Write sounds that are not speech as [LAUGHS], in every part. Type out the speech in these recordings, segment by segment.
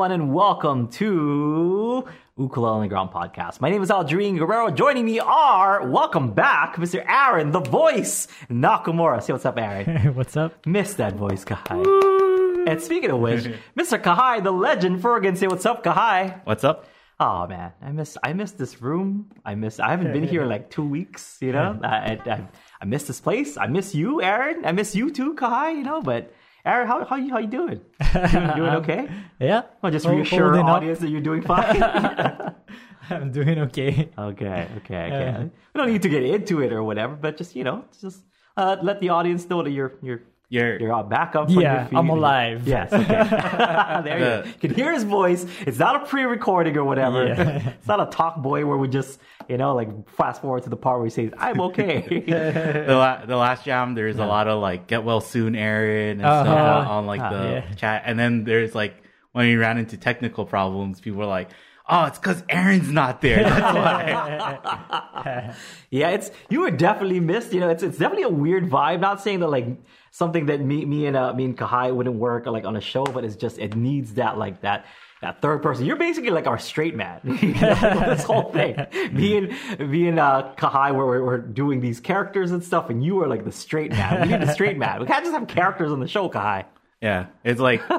Hello, everyone, and welcome to Ukulele Underground podcast. My name is Aldrine Guerrero. Joining me are, welcome back, Mr. Aaron, the voice, Nakamura. Say what's up, Aaron. [LAUGHS] What's up? Miss that voice, Kahai. And speaking of which, [LAUGHS] Mr. Kahai, the legend, Fergan. Say what's up, Kahai. What's up? Oh man, I miss I miss this room. I miss I haven't been here in like two weeks. You know, I, I I miss this place. I miss you, Aaron. I miss you too, Kahai. You know, but Aaron, how how you how [LAUGHS] you doing? Doing, doing okay? Yeah. Well, just reassure the holding up. audience that you're doing fine. [LAUGHS] I'm doing okay. okay, okay, okay. Yeah. We don't need to get into it or whatever, but just you know, just uh, let the audience know that you're you're You're you're uh, back up. from Yeah, your feet. I'm alive. Yes. Okay. [LAUGHS] there you. The- You can hear his voice. It's not a pre-recording or whatever. Yeah. [LAUGHS] it's not a talk boy where we just you know like fast forward to the part where he says, "I'm okay." [LAUGHS] the, la- the last jam. There's a lot of like get well soon, Aaron, and Uh-huh. stuff on, on like Ah, the yeah. chat. And then there's like when we ran into technical problems, people were like, "Oh, it's because Aaron's not there." That's why. Yeah, it's you were definitely missed. You know, it's it's definitely a weird vibe. Not saying that like something that me me and uh, me and Kahai wouldn't work like on a show, but it's just it needs that like that that third person. You're basically like our straight man. [LAUGHS] You know, [LAUGHS] this whole thing. [LAUGHS] Me and me and uh, Kahai were, we're, doing these characters and stuff, and you are like the straight man. We need the straight man. We can't just have characters on the show, Kahai. Yeah, it's like [LAUGHS]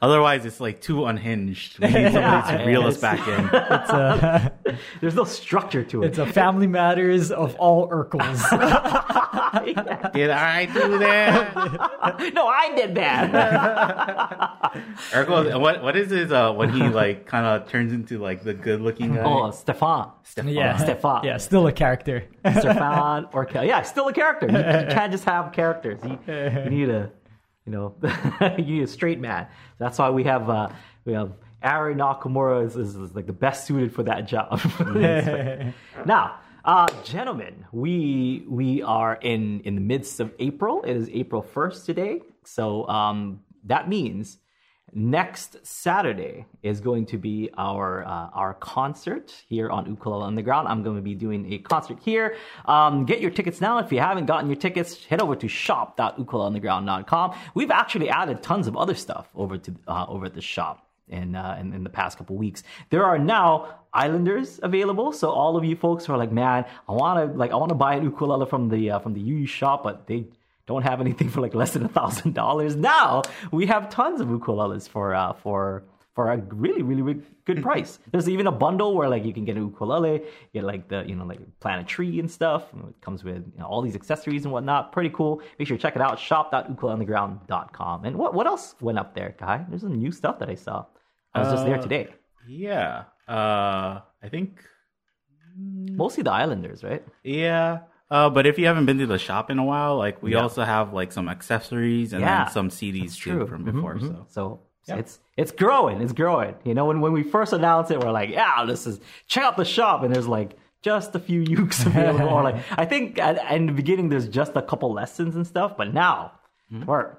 otherwise it's like too unhinged. We need somebody to [LAUGHS] reel us back in. [LAUGHS] It's a, There's no structure to it. it's a family matters of all Urkels. Did I do that? no, I did that. Urkel, what what is his uh when he like kind of turns into like the good looking guy? oh, Stefan. Stefan. yeah. Stefan. Yeah, still a character. Stefan Urquelle. Yeah, still a character. You, you can't just have characters. You, you need a, you know, [LAUGHS] you need a straight man. That's why we have uh, we have Aaron Nakamura is, is, is like the best suited for that job. [LAUGHS] now, uh, gentlemen, we we are in in the midst of April. It is April first today, so um, that means next Saturday is going to be our uh, our concert here on Ukulele Underground. I'm going to be doing a concert here. Um, get your tickets now. If you haven't gotten your tickets, head over to shop.ukuleleunderground.com. We've actually added tons of other stuff over to uh, over at the shop. In, uh, in in the past couple weeks, there are now Islanders available. So all of you folks who are like, man, I want to like I want to buy an ukulele from the uh, from the UU shop, but they don't have anything for like less than a thousand dollars. Now we have tons of ukuleles for uh, for for a really really, really good [LAUGHS] price. There's even a bundle where like you can get an ukulele, get like the you know like plant a tree and stuff. You know, It comes with you know, all these accessories and whatnot. Pretty cool. Make sure you check it out. Shop.ukuleleunderground.com. And what what else went up there, guy? There's some new stuff that I saw. I was just there Uh, today. Yeah, uh, I think Mostly the Islanders, right? Yeah. Uh, but if you haven't been to the shop in a while, like we Yeah. also have like some accessories and Yeah, then some CDs too true. from Mhm, before. mhm. So So Yeah. it's it's growing. It's growing. You know, when when we first announced it, we're like, yeah, this is check out the shop, and there's like just a few [LAUGHS] ukes available. or like I think at, in the beginning there's just a couple lessons and stuff, but now we're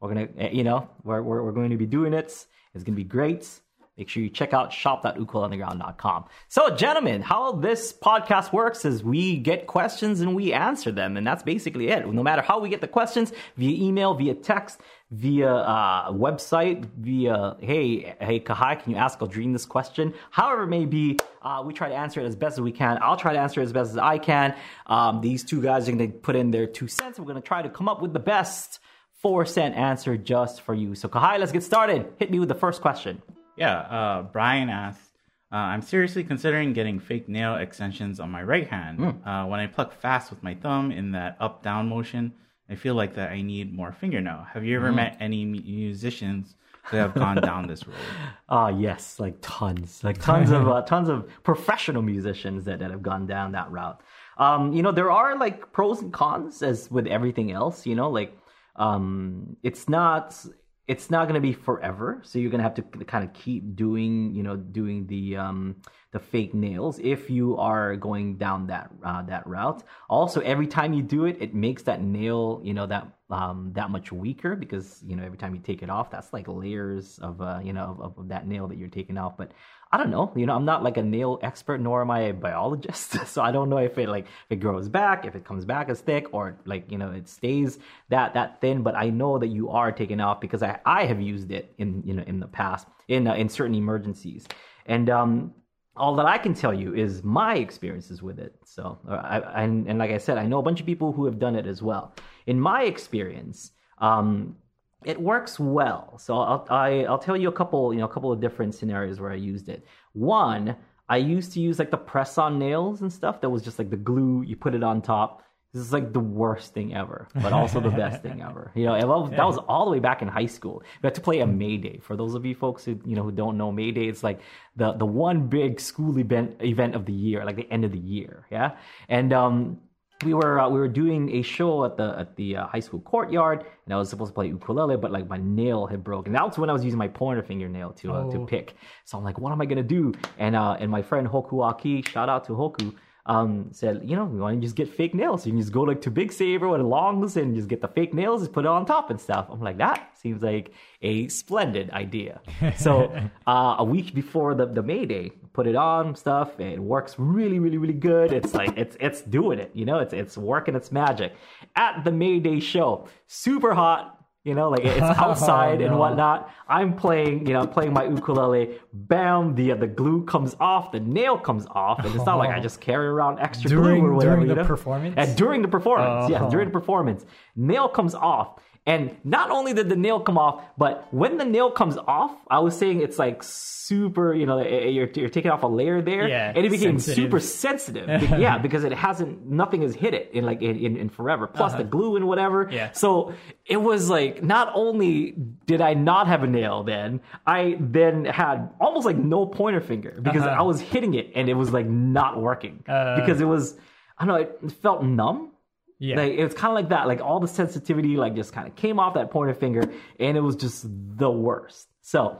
we're gonna eh, you know we're, we're we're going to be doing it. It's gonna be great. Make sure you check out shop.ukuleleunderground.com. So, gentlemen, how this podcast works is we get questions and we answer them, and that's basically it. No matter how we get the questions, via email, via text, via uh, website, via hey, hey, Kahai, can you ask Aldrine this question? However it may be, uh, we try to answer it as best as we can. I'll try to answer it as best as I can. Um, these two guys are going to put in their two cents. We're going to try to come up with the best four cent answer just for you. So, Kahai, let's get started. Hit me with the first question. Yeah, uh, Brian asked, uh, "I'm seriously considering getting fake nail extensions on my right hand. Uh, when I pluck fast with my thumb in that up down motion, I feel like that I need more fingernail. Have you ever met any musicians that have gone down this road?" [LAUGHS] Ah, yes, like tons, like tons of uh, tons of professional musicians that, that have gone down that route. Um, you know, there are like pros and cons as with everything else. You know, like um, it's not it's not going to be forever. So you're going to have to kind of keep doing, you know, doing the um, the fake nails if you are going down that uh, that route. Also, every time you do it, it makes that nail, you know, that um, that much weaker because you know every time you take it off, that's like layers of uh, you know of, of that nail that you're taking off. But I don't know. You know, I'm not like a nail expert, nor am I a biologist. [LAUGHS] So I don't know if it like if it grows back, if it comes back as thick, or like you know it stays that that thin. But I know that you are taking off because I I have used it in you know in the past in uh, in certain emergencies, and um all that I can tell you is my experiences with it. So, uh, I, and, and like I said, I know a bunch of people who have done it as well. In my experience, um, it works well. So I'll I, I'll tell you a couple you know a couple of different scenarios where I used it. One, I used to use like the press on nails and stuff. That was just like the glue you put it on top. This is like the worst thing ever, but also the best thing ever. You know, was, [LAUGHS] that was all the way back in high school. We had to play a May Day. For those of you folks who you know who don't know May Day, it's like the the one big school event event of the year, like the end of the year. Yeah, and um, we were uh, we were doing a show at the at the uh, high school courtyard, and I was supposed to play ukulele, but like my nail had broken. That's when I was using my pointer fingernail to uh, to Oh. pick. So I'm like, what am I gonna do? And uh, and my friend Hoku Aki, shout out to Hoku, um, said, you know, why don't you just get fake nails? You can just go like to Big Saver with longs and just get the fake nails, just put it on top and stuff. I'm like, that seems like a splendid idea. So [LAUGHS] uh, a week before the the May Day, put it on stuff. It works really, really, really good. It's like it's it's doing it. You know, it's it's working its magic. At the May Day show, super hot. You know, like it's [LAUGHS] outside and no. whatnot. I'm playing, you know, playing my ukulele. Bam, the uh, the glue comes off, the nail comes off, and it's not like I just carry around extra During- glue or whatever. during you the know? performance? And during the performance, yeah, Oh. during the performance, nail comes off, and not only did the nail come off, but when the nail comes off, I was saying it's like super, you know, eh, you're, you're taking off a layer there, Yeah, and it became sensitive. super sensitive. [LAUGHS] Yeah, because it hasn't, nothing has hit it in like in, in, in forever. Plus the glue and whatever. Uh-huh. Yeah. So it was like not only did I not have a nail then, I then had almost like no pointer finger because Uh-huh. I was hitting it and it was like not working Uh. because it was I don't know it felt numb. Yeah. Like it's kind of like that. Like all the sensitivity like just kind of came off that pointer finger and it was just the worst. So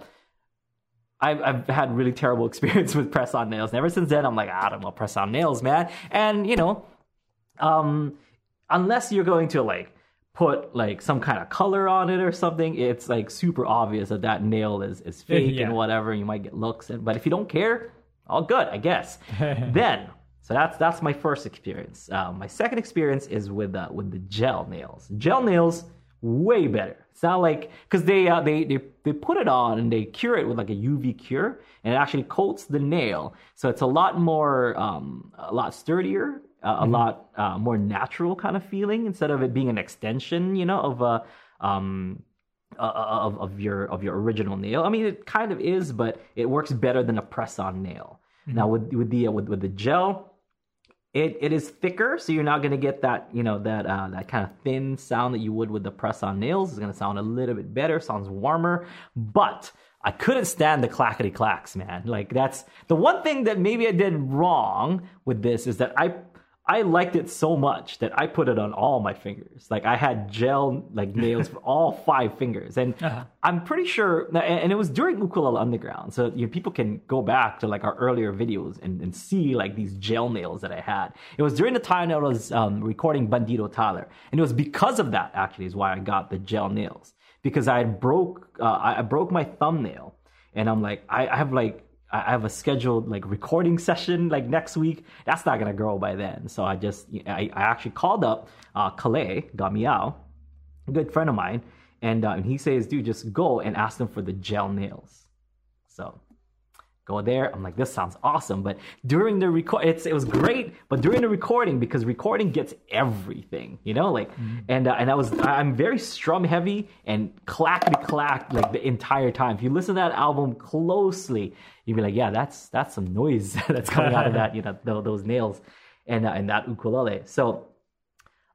I've, I've had really terrible [LAUGHS] experience with press on nails. And ever since then, I'm like, I don't know, press on nails, man. And you know, um, unless you're going to like put like some kind of color on it or something, it's like super obvious that that nail is is [LAUGHS] fake Yeah. and whatever. You might get looks, and but if you don't care, all good, I guess. [LAUGHS] then, so that's that's my first experience. Uh, my second experience is with uh, with the gel nails. Gel nails way better. It's not like because they uh, they they they put it on and they cure it with like a UV cure, and it actually coats the nail, so it's a lot more um, a lot sturdier, uh, a lot uh, more natural kind of feeling instead of it being an extension, you know, of a um uh, of of your of your original nail. I mean, it kind of is, but it works better than a press on nail. Now with with the uh, with with the gel, it, it is thicker, so you're not gonna get that you know that uh, that kind of thin sound that you would with the press on nails. It's gonna sound a little bit better, sounds warmer. But I couldn't stand the clackety clacks, man. Like that's the one thing that maybe I did wrong with this is that I I liked it so much that I put it on all my fingers. Like I had gel like nails for all five fingers, and I'm pretty sure. And it was during Ukulele Underground, so you know, people can go back to like our earlier videos and, and see like these gel nails that I had. It was during the time that I was um, recording Bandito Tyler, and it was because of that actually is why I got the gel nails because I broke uh, I I broke my thumbnail, and I'm like I, I have like I have a scheduled like recording session like next week. That's not gonna grow by then. So I just I, I actually called up uh, Kalei Gamiao, a good friend of mine, and, uh, and he says, dude, just go and ask them for the gel nails. So go there. I'm like, this sounds awesome. But during the record, it's it was great. But during the recording, because recording gets everything, you know, like, and uh, and I was I'm very strum heavy and clackety clack like the entire time. If you listen to that album closely, you'd be like, yeah, that's that's some noise [LAUGHS] that's coming out of that, you know, tho- those nails and uh, and that ukulele. So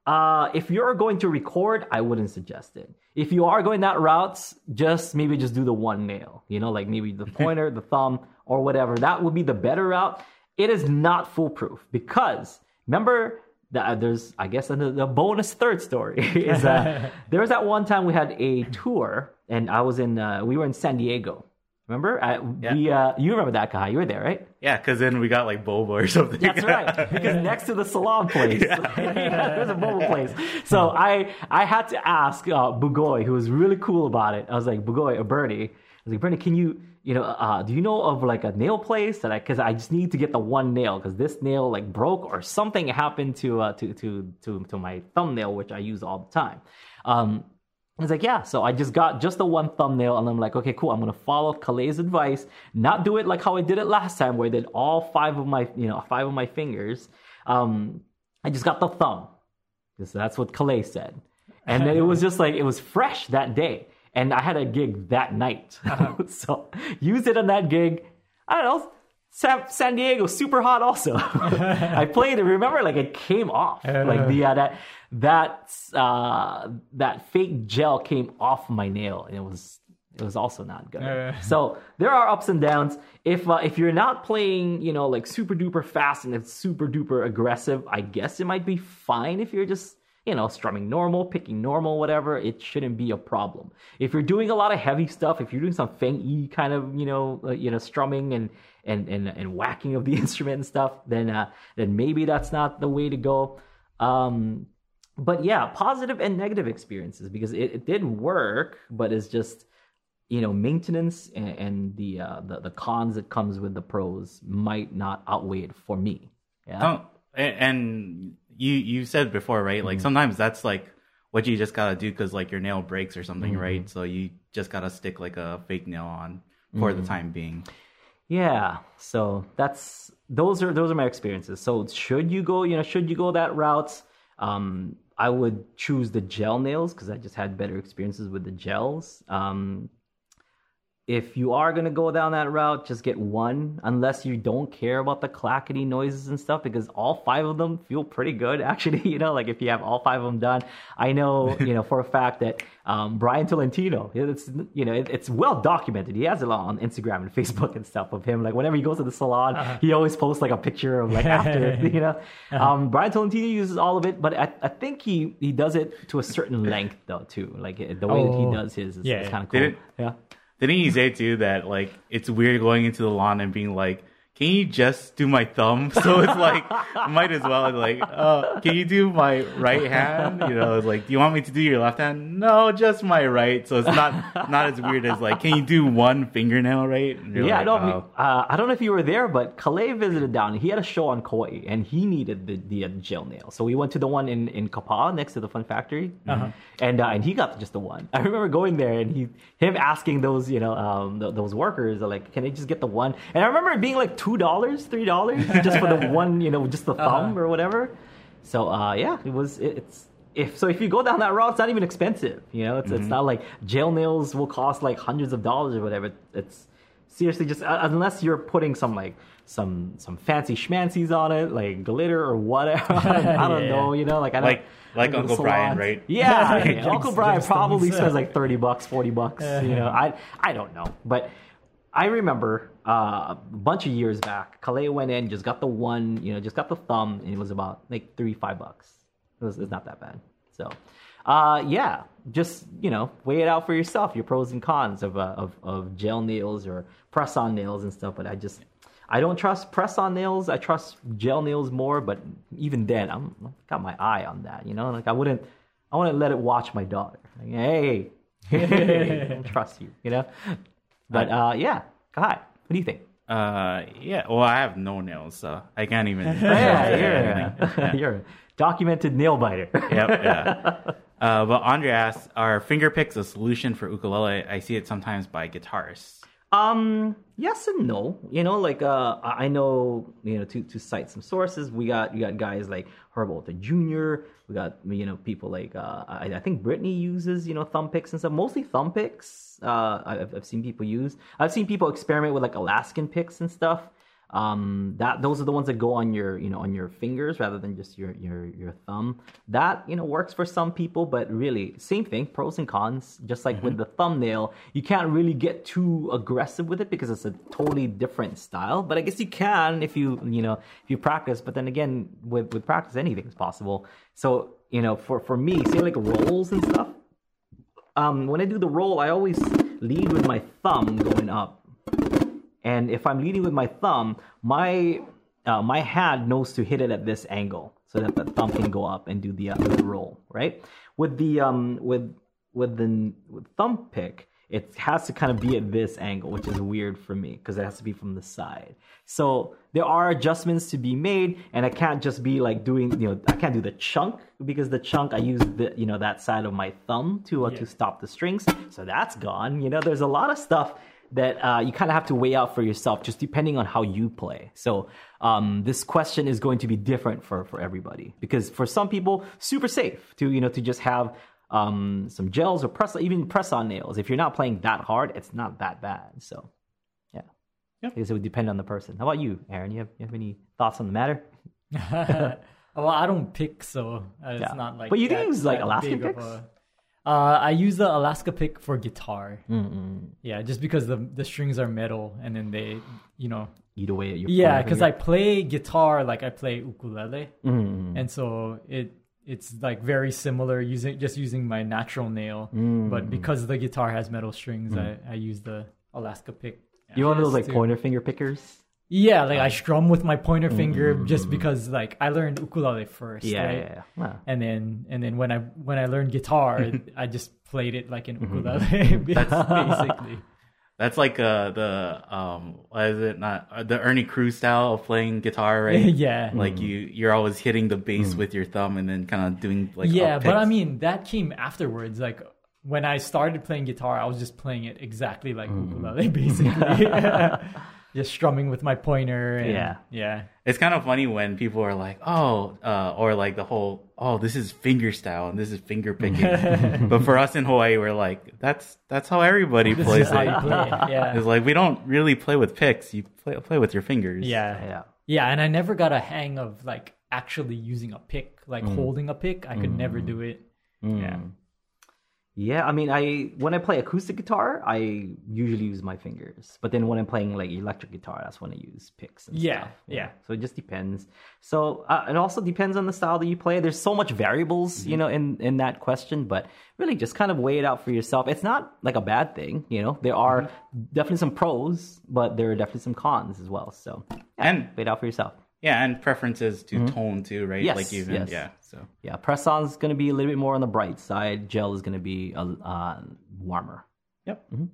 uh, if you're going to record, I wouldn't suggest it. If you are going that route, just maybe just do the one nail, you know, like maybe the [LAUGHS] pointer, the thumb, or whatever. That would be the better route. It is not foolproof because remember that there's, I guess, the, the bonus third story [LAUGHS] is that [LAUGHS] there was that one time we had a tour and I was in, uh, we were in San Diego. Remember? I, Yeah. we, uh, you remember that guy? You were there, right? Yeah, because then we got like boba or something. That's right, because [LAUGHS] next to the salon place, yeah, there's a mobile place. So I I had to ask uh, Bugoy, who was really cool about it. I was like, Bugoy, or Bernie, I was like, Bernie, can you you know, uh, do you know of like a nail place that I, cause I just need to get the one nail because this nail like broke or something happened to, uh, to, to, to, to my thumbnail, which I use all the time. Um, I was like, yeah. So I just got just the one thumbnail, and I'm like, okay, cool. I'm gonna follow Kalei's advice, not do it like how I did it last time, where I did all five of my, you know, five of my fingers. Um, I just got the thumb, because that's what Kale said, and then it was [LAUGHS] just like it was fresh that day, and I had a gig that night, [LAUGHS] so used it on that gig. I don't know. San, San Diego, super hot. Also, [LAUGHS] I played it. Remember, like it came off. Like the uh, that that uh, that fake gel came off my nail, and it was it was also not good. Uh. So there are ups and downs. If uh, if you're not playing, you know, like super duper fast and it's super duper aggressive, I guess it might be fine if you're just you know strumming normal, picking normal, whatever. It shouldn't be a problem. If you're doing a lot of heavy stuff, if you're doing some Feng Yi kind of you know uh, you know strumming and and, and and whacking of the [LAUGHS] instrument and stuff, then uh, then maybe that's not the way to go. Um, but yeah, positive and negative experiences because it, it did work, but it's just you know maintenance and, and the, uh, the the cons that comes with the pros might not outweigh it for me. Yeah. Oh, and you you said before, right? Mm-hmm. Like sometimes that's like what you just gotta do because like your nail breaks or something, Mm-hmm. right? So you just gotta stick like a fake nail on for Mm-hmm. the time being. Yeah, so that's those are those are my experiences. So should you go, you know, should you go that route? Um, I would choose the gel nails because I just had better experiences with the gels. Um, if you are gonna go down that route, just get one, unless you don't care about the clackety noises and stuff, because all five of them feel pretty good. [LAUGHS] Actually, you know, like if you have all five of them done, I know, [LAUGHS] you know, for a fact that um, Brian Tolentino, it's you know, it, it's well documented. He has a lot on Instagram and [LAUGHS] Facebook and stuff of him. Like whenever he goes to the salon, he always posts like a picture of like after, you know. Um, Brian Tolentino uses all of it, but I, I think he he does it to a certain length though too. Like the way that Oh, he does his is, yeah. kind of cool. Yeah. Didn't he say too that like it's weird going into the lawn and being like, "Can you just do my thumb?" [LAUGHS] So it's like, might as well like, uh, "Can you do my right hand?" You know, it's like, "Do you want me to do your left hand?" No, just my right. So it's not not as weird as like, "Can you do one fingernail right?" Yeah, like, I don't. "Oh." Uh, I don't know if you were there, but Kalei visited down. He had a show on Kauai, and he needed the, the uh, gel nail. So we went to the one in in Kapaa next to the Fun Factory, and uh, and he got just the one. [LAUGHS] I remember going there and he him asking those you know um, th- those workers like, can they just get the one? And I remember it being like two dollars, three dollars [LAUGHS] just for the [LAUGHS] one, you know, just the thumb or whatever. So uh, yeah, it was. It, it's if so, if you go down that route, it's not even expensive. You know, it's it's not like gel nails will cost like hundreds of dollars or whatever. It's seriously just uh, unless you're putting some like some some fancy schmancies on it, like glitter or whatever. [LAUGHS] I don't Yeah. know. You know, like I don't, Like- like Uncle Brian, right? Yeah, Yeah, yeah. Uncle Brian probably spends like thirty bucks, forty bucks. You know, I I don't know, but I remember uh, a bunch of years back, Kalei went in, just got the one, you know, just got the thumb, and it was about like three five bucks. It was it's not that bad. So, uh, yeah, just you know, weigh it out for yourself, your pros and cons of uh, of of gel nails or press on nails and stuff. But I just I don't trust press on nails. I trust gel nails more. But even then, I'm got my eye on that. You know, like I wouldn't I wouldn't let it watch my daughter. Like, hey, [LAUGHS] hey, don't trust you. You know. But uh, yeah, God, what do you think? Uh, yeah. Well, I have no nails, so I can't even. [LAUGHS] Yeah, say you're, a, [LAUGHS] you're a documented nail biter. yep, yeah. [LAUGHS] Uh, but Andre asks, "Are finger picks a solution for ukulele? I see it sometimes by guitarists." Um, yes and no. You know, like uh, I know you know to to cite some sources. We got you got guys like Herb Ohta Jr. We got you know people like uh, I, I think Brittany uses you know thumb picks and stuff. Mostly thumb picks. Uh, I've I've seen people use. I've seen people experiment with like Alaskan picks and stuff. Um, that those are the ones that go on your you know on your fingers rather than just your your your thumb. That you know works for some people, but really same thing. Pros and cons. Just like with the thumbnail, you can't really get too aggressive with it because it's a totally different style. But I guess you can if you you know if you practice. But then again, with with practice, anything's possible. So you know for for me, say like rolls and stuff. Um, when I do the roll, I always lead with my thumb going up and if I'm leading with my thumb, my uh, my hand knows to hit it at this angle so that the thumb can go up and do the, uh, the roll, right? With the um with with the with thumb pick, it has to kind of be at this angle, which is weird for me because it has to be from the side. So there are adjustments to be made, and I can't just be like doing, you know, I can't do the chunk because the chunk I use the, you know, that side of my thumb to uh, to stop the strings, so that's gone. You know, there's a lot of stuff that uh, you kind of have to weigh out for yourself, just depending on how you play. So um, this question is going to be different for for everybody because for some people, super safe to you know to just have um, some gels or press even press on nails. If you're not playing that hard, it's not that bad. So yeah, Yep. I guess it would depend on the person. How about you, Aaron? You have, you have any thoughts on the matter? [LAUGHS] well, I don't pick, so uh, it's Yeah. not like. But you do that- use, like, that Alaska picks? a- Uh, I use the Alaska pick for guitar. Mm-mm. Yeah, just because the the strings are metal, and then they, you know. Eat away at your Yeah, because I play guitar like I play ukulele, Mm-mm. and so it it's like very similar using just using my natural nail, Mm. but because the guitar has metal strings, I I use the Alaska pick. you want those like to- pointer finger pickers? Yeah, like I oh. strum with my pointer mm-hmm, finger mm-hmm, just mm-hmm. because like I learned ukulele first. Yeah, right? yeah, yeah. Wow. And then and then when I when I learned guitar, [LAUGHS] I just played it like an ukulele, [LAUGHS] basically. That's like uh, the um, what is it? Not uh, the Ernie Cruz style of playing guitar, [LAUGHS] right? yeah. Like you, you're always hitting the bass mm. with your thumb and then kind of doing like yeah, up but I picks. mean that came afterwards. Like when I started playing guitar, I was just playing it exactly like ukulele, basically. Just strumming with my pointer. And, Yeah. yeah, it's kind of funny when people are like, oh, uh, or like the whole, oh, this is finger style and this is finger picking. [LAUGHS] but for us in Hawaii, we're like, that's that's how everybody [LAUGHS] This plays is how you it. play it. Yeah, [LAUGHS] It's like we don't really play with picks. You play play with your fingers. yeah, Yeah. yeah. And I never got a hang of like actually using a pick, like Mm. holding a pick. I could never do it. Yeah. Yeah, I mean, I when I play acoustic guitar, I usually use my fingers. But then when I'm playing like electric guitar, that's when I use picks. And Yeah, stuff. yeah. So it just depends. So uh, it also depends on the style that you play. There's so much variables, Mm-hmm. you know, in in that question. But really, just kind of weigh it out for yourself. It's not like a bad thing, you know. There are Mm-hmm. definitely some pros, but there are definitely some cons as well. So yeah, And- weigh it out for yourself. Yeah, and preferences to tone too, right? Mm-hmm. Yes, like even yes. yeah. So Yeah, press on's going to be a little bit more on the bright side. Gel is going to be a, uh, warmer. Yep. Mm-hmm.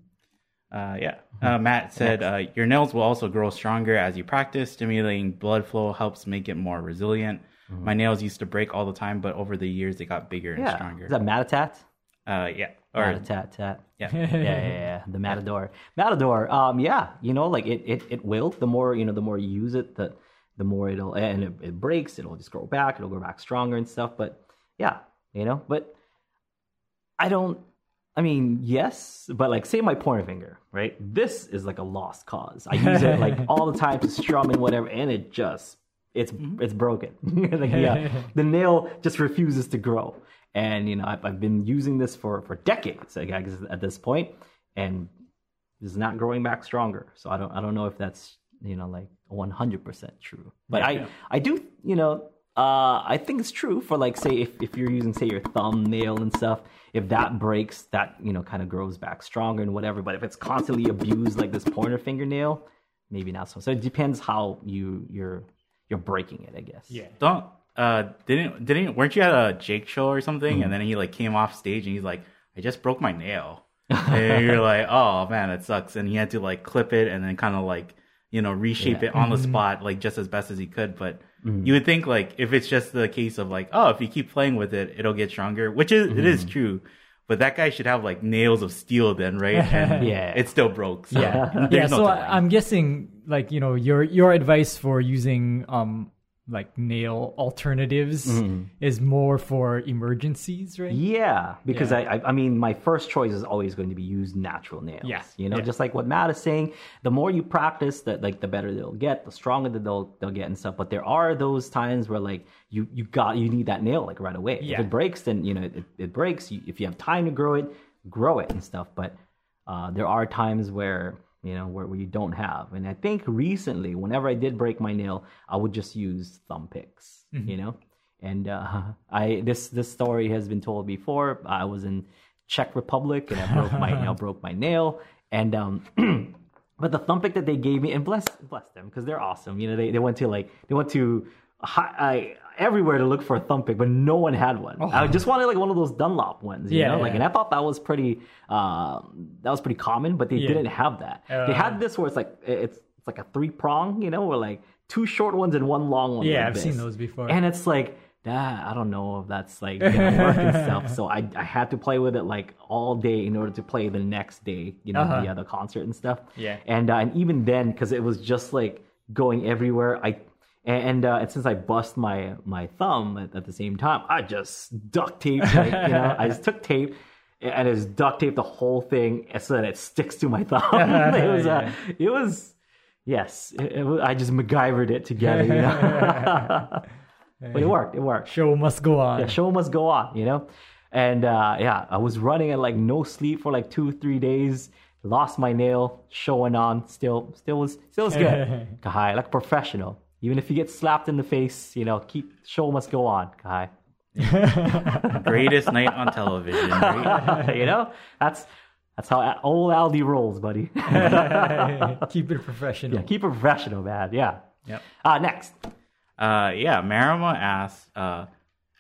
Uh, yeah. Uh, Matt said uh, your nails will also grow stronger as you practice. Stimulating blood flow helps make it more resilient. Mm-hmm. My nails used to break all the time, but over the years they got bigger and stronger. Is that Matatat? uh, yeah. Or Matatat tat. yeah. [LAUGHS] yeah, yeah, yeah, the Matador. Matador. Um, yeah, you know, like it, it, it will. The more you know, the more you use it, the the more it'll and it, it breaks. It'll just grow back. It'll grow back stronger and stuff. But yeah, you know. But I don't. I mean, yes, but like, say my pointer finger, right? This is like a lost cause. I use it like all the time to strum and whatever, and it just it's mm-hmm. it's broken. [LAUGHS] like, yeah, the nail just refuses to grow. And you know, I've, I've been using this for for decades, I guess, at this point, and it's not growing back stronger. So I don't I don't know if that's you know like one hundred percent true. But I I do you know uh I think it's true for like say if if you're using say your thumbnail and stuff, if that breaks, that you know kind of grows back stronger and whatever. But if it's constantly abused like this pointer fingernail, maybe not so. So it depends how you you're you're breaking it, I guess. Yeah. Don't uh didn't didn't weren't you at a Jake show or something? Mm-hmm. And then he like came off stage and he's like, I just broke my nail. and you're [LAUGHS] like, oh man, it sucks. And he had to like clip it and then kind of like you know reshape Yeah. it on the Mm-hmm. spot like just as best as he could. But Mm-hmm. you would think like if it's just the case of like, oh, if you keep playing with it, it'll get stronger, which is it is Mm-hmm. true. But that guy should have like nails of steel then, right? [LAUGHS] And Yeah. it still broke. So yeah [LAUGHS] yeah no so. I, i'm guessing like you know your your advice for using um like nail alternatives is more for emergencies right Yeah, because Yeah. I, I, mean, my first choice is always going to be use natural nails. Yeah, you know, yeah. just like what Matt is saying. The more you practice, that like the better they'll get, the stronger that they'll they'll get and stuff. But there are those times where like you you got you need that nail like right away. Yeah. If it breaks, then you know it, it breaks. You, if you have time to grow it, grow it and stuff. But uh, there are times where you know where, where you don't have. And I think recently, whenever I did break my nail, I would just use thumb picks. You know. And uh, [LAUGHS] I this this story has been told before. I was in Czech Republic and I broke my nail [LAUGHS] broke my nail and um [CLEARS THROAT] but the thumb pick that they gave me and bless bless them because they're awesome. You know they, they went to like they went to hi- I everywhere to look for a thumb pick, but no one had one. I just wanted like one of those Dunlop ones, you Yeah, know, like, yeah. and I thought that was pretty, um, that was pretty common, but they Yeah. didn't have that. they Uh. had this where it's like it's it's like a three prong, you know, where like two short ones and one long one. Yeah, like I've seen those before. and it's like. Ah, I don't know if that's like gonna work and stuff. [LAUGHS] So I, I had to play with it like all day in order to play the next day, you know, Uh-huh. the other concert and stuff. Yeah. And uh, and even then, because it was just like going everywhere, I and uh, and since I bust my my thumb at, at the same time, I just duct taped, like, you know, I just took tape and I just duct taped the whole thing so that it sticks to my thumb. [LAUGHS] it was uh, it was yes, it, it was, I just MacGyvered it together, you know. [LAUGHS] but it worked. It worked. Show must go on. The show must go on, you know? And uh, yeah, I was running at like no sleep for like two, three days. Lost my nail, showing on. Still, still was, still was good. [LAUGHS] Kahai, like professional. Even if you get slapped in the face, you know, keep show must go on, Kahai. [LAUGHS] Greatest night on television. Right? [LAUGHS] you know, that's that's how old Aldi rolls, buddy. [LAUGHS] Keep it professional. yeah, keep it professional, man. Yeah. Yep. Uh, next. Uh, yeah, Marima asks uh,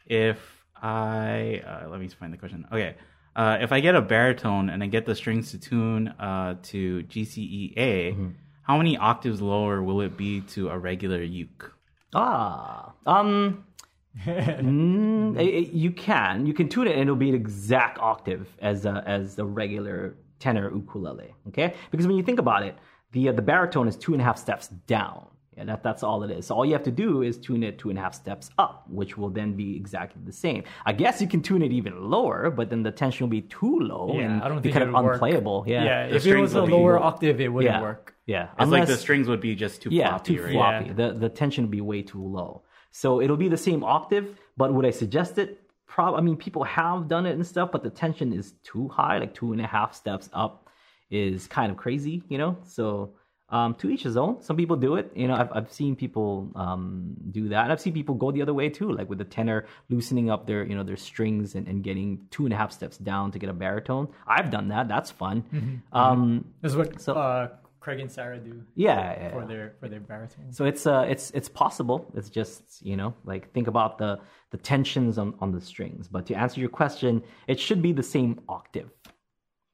if I uh, let me find the question. Okay, uh, if I get a baritone and I get the strings to tune uh, to GCEA, how many octaves lower will it be to a regular uke? Ah, um, [LAUGHS] mm, it- it- you can you can tune it and it'll be an exact octave as a, as the regular tenor ukulele. Okay, because when you think about it, the uh, the baritone is two and a half steps down. Yeah, that, that's all it is. So all you have to do is tune it two and a half steps up, which will then be exactly the same. I guess you can tune it even lower, but then the tension will be too low Yeah, and I don't be think kind of would work. unplayable. Yeah, Yeah, if it was a will be- lower octave, it wouldn't yeah, work. yeah. It's like the strings would be just too yeah, floppy, too right? floppy. Yeah. The the tension would be way too low. So it'll be the same octave, but would I suggest it? Prob I mean, people have done it and stuff, but the tension is too high, like two and a half steps up is kind of crazy, you know? So um, to each his own. Some people do it. You know, I've, I've seen people um, do that. And I've seen people go the other way too, like with the tenor loosening up their, you know, their strings and, and getting two and a half steps down to get a baritone. I've done that. That's fun. Um, This is what So- uh, Craig and Sarah do yeah, yeah, for their for their baritone. So it's uh it's it's possible. It's just you know like think about the the tensions on on the strings. But to answer your question, it should be the same octave.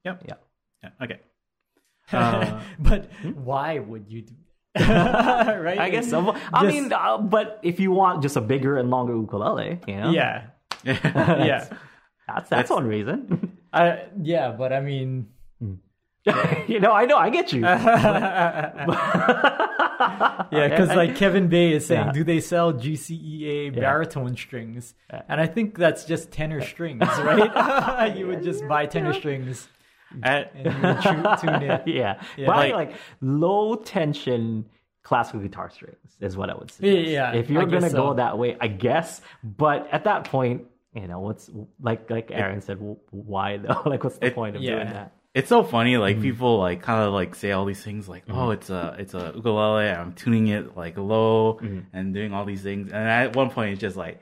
Yep. Yeah. Yeah, Okay. Uh, [LAUGHS] but why would you do? [LAUGHS] right? I guess so. I Just- mean, uh, but if you want just a bigger and longer ukulele, you know, Yeah, [LAUGHS] yeah, that's that's one reason. uh, yeah. But I mean, you know, I know, I get you. yeah, because like Kevin Bay is saying, Yeah. do they sell GCEA baritone strings? And I think that's just tenor strings, right? you would just buy tenor strings at- and you tune it. [LAUGHS] yeah, Yeah. Probably Like- like, low tension classical guitar strings is what I would say. Yeah, if you're guess gonna so. go that way, I guess. But at that point, you know, what's like like Aaron said, why though? [LAUGHS] Like, what's the It- point of yeah. doing that? It's so funny, Mm-hmm. like people like kind of like say all these things, like, "Oh, it's a it's a ukulele. I'm tuning it like low Mm-hmm. and doing all these things." And at one point, it's just like,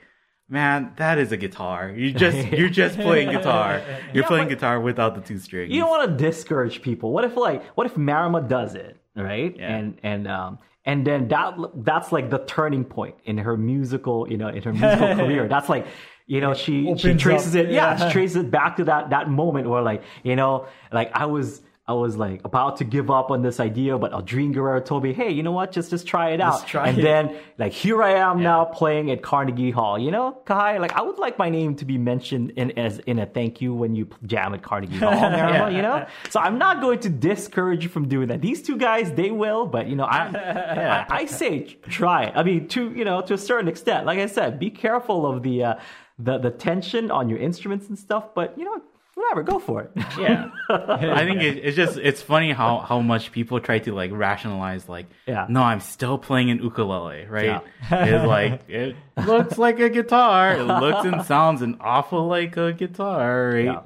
"Man, that is a guitar. You just [LAUGHS] you're just playing guitar. You're Yeah, playing guitar without the two strings." You don't want to discourage people. What if like what if Marima does it, right? Yeah. And and um and then that that's like the turning point in her musical, you know, in her musical [LAUGHS] career. That's like you know, she she traces up, it, yeah, yeah. she traces it back to that that moment where like, you know, like I was I was like about to give up on this idea, but Aldrine Guerrero told me, "Hey, you know what? Just just try it out." try and it. then like here I am now playing at Carnegie Hall. You know, Kai, like I would like my name to be mentioned in as in a thank you when you jam at Carnegie Hall. [LAUGHS] Marima, You know, so I'm not going to discourage you from doing that. These two guys, they will, but you know, I [LAUGHS] I, I say try it. I mean, to you know, to a certain extent. Like I said, be careful of the uh, the the tension on your instruments and stuff. But you know, whatever, go for it. [LAUGHS] yeah i think it, it's just it's funny how how much people try to like rationalize like Yeah. no i'm still playing an ukulele right Yeah. it's like [LAUGHS] it looks like a guitar it looks and sounds an awful like a guitar right Yeah.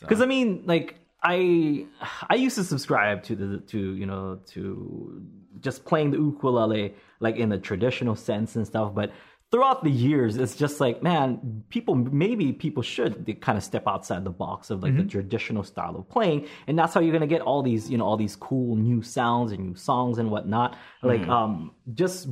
Because I mean, like I I used to subscribe to the to you know to just playing the ukulele like in the traditional sense and stuff, but throughout the years it's just like man people maybe people should kind of step outside the box of like the traditional style of playing. And that's how you're gonna get all these you know all these cool new sounds and new songs and whatnot. Like um just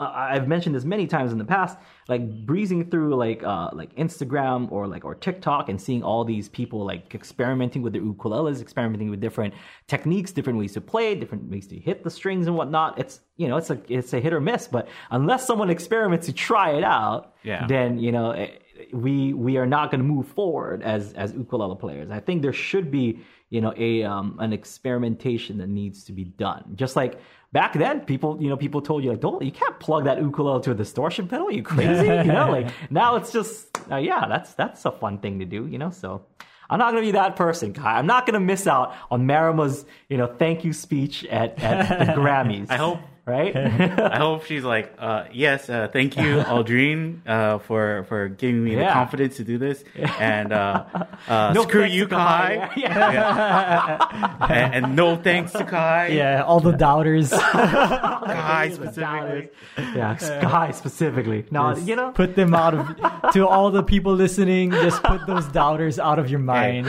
I've mentioned this many times in the past, like breezing through like uh, like Instagram or like or TikTok and seeing all these people like experimenting with their ukuleles, experimenting with different techniques, different ways to play, different ways to hit the strings and whatnot. It's you know it's a it's a hit or miss, but unless someone experiments to try it out, Yeah. then you know eh, we we are not going to move forward as as ukulele players. I think there should be you know a um, an experimentation that needs to be done. Just like back then, people you know people told you like don't you can't plug that ukulele to a distortion pedal. Are you crazy? [LAUGHS] you know like now it's just uh, yeah that's that's a fun thing to do. You know so. I'm not gonna be that person, Kai. I'm not gonna miss out on Marima's, you know, thank you speech at, at the [LAUGHS] Grammys. I hope right? [LAUGHS] I hope she's like, uh, yes, uh, thank you, [LAUGHS] Aldrine, uh, for for giving me the confidence to do this, [LAUGHS] and uh, uh, No screw thanks you, to Kai. Kai, Yeah. and, and no thanks to Kai, Yeah, all the doubters. Kai specifically. dollars. Yeah, Sky specifically. No, you know, put them out of to all the people listening. Just put those doubters out of your mind.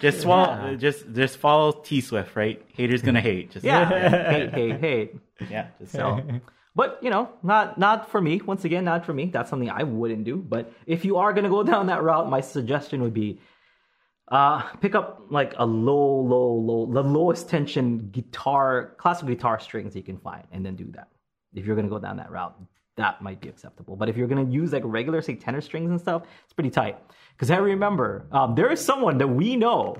Just swallow, just just follow T Swift, right? Haters gonna hate. Just yeah, hate, hate, hate. [LAUGHS] yeah. So, but you know, not not for me. Once again, not for me. That's something I wouldn't do. But if you are gonna go [LAUGHS] down that route, my suggestion would be, uh, pick up like a low, low, low, the lowest tension guitar, classical guitar strings you can find, and then do that. If you're gonna go down that route, that might be acceptable. But if you're gonna use like regular, say, tenor strings and stuff, it's pretty tight. Because I remember um, there is someone that we know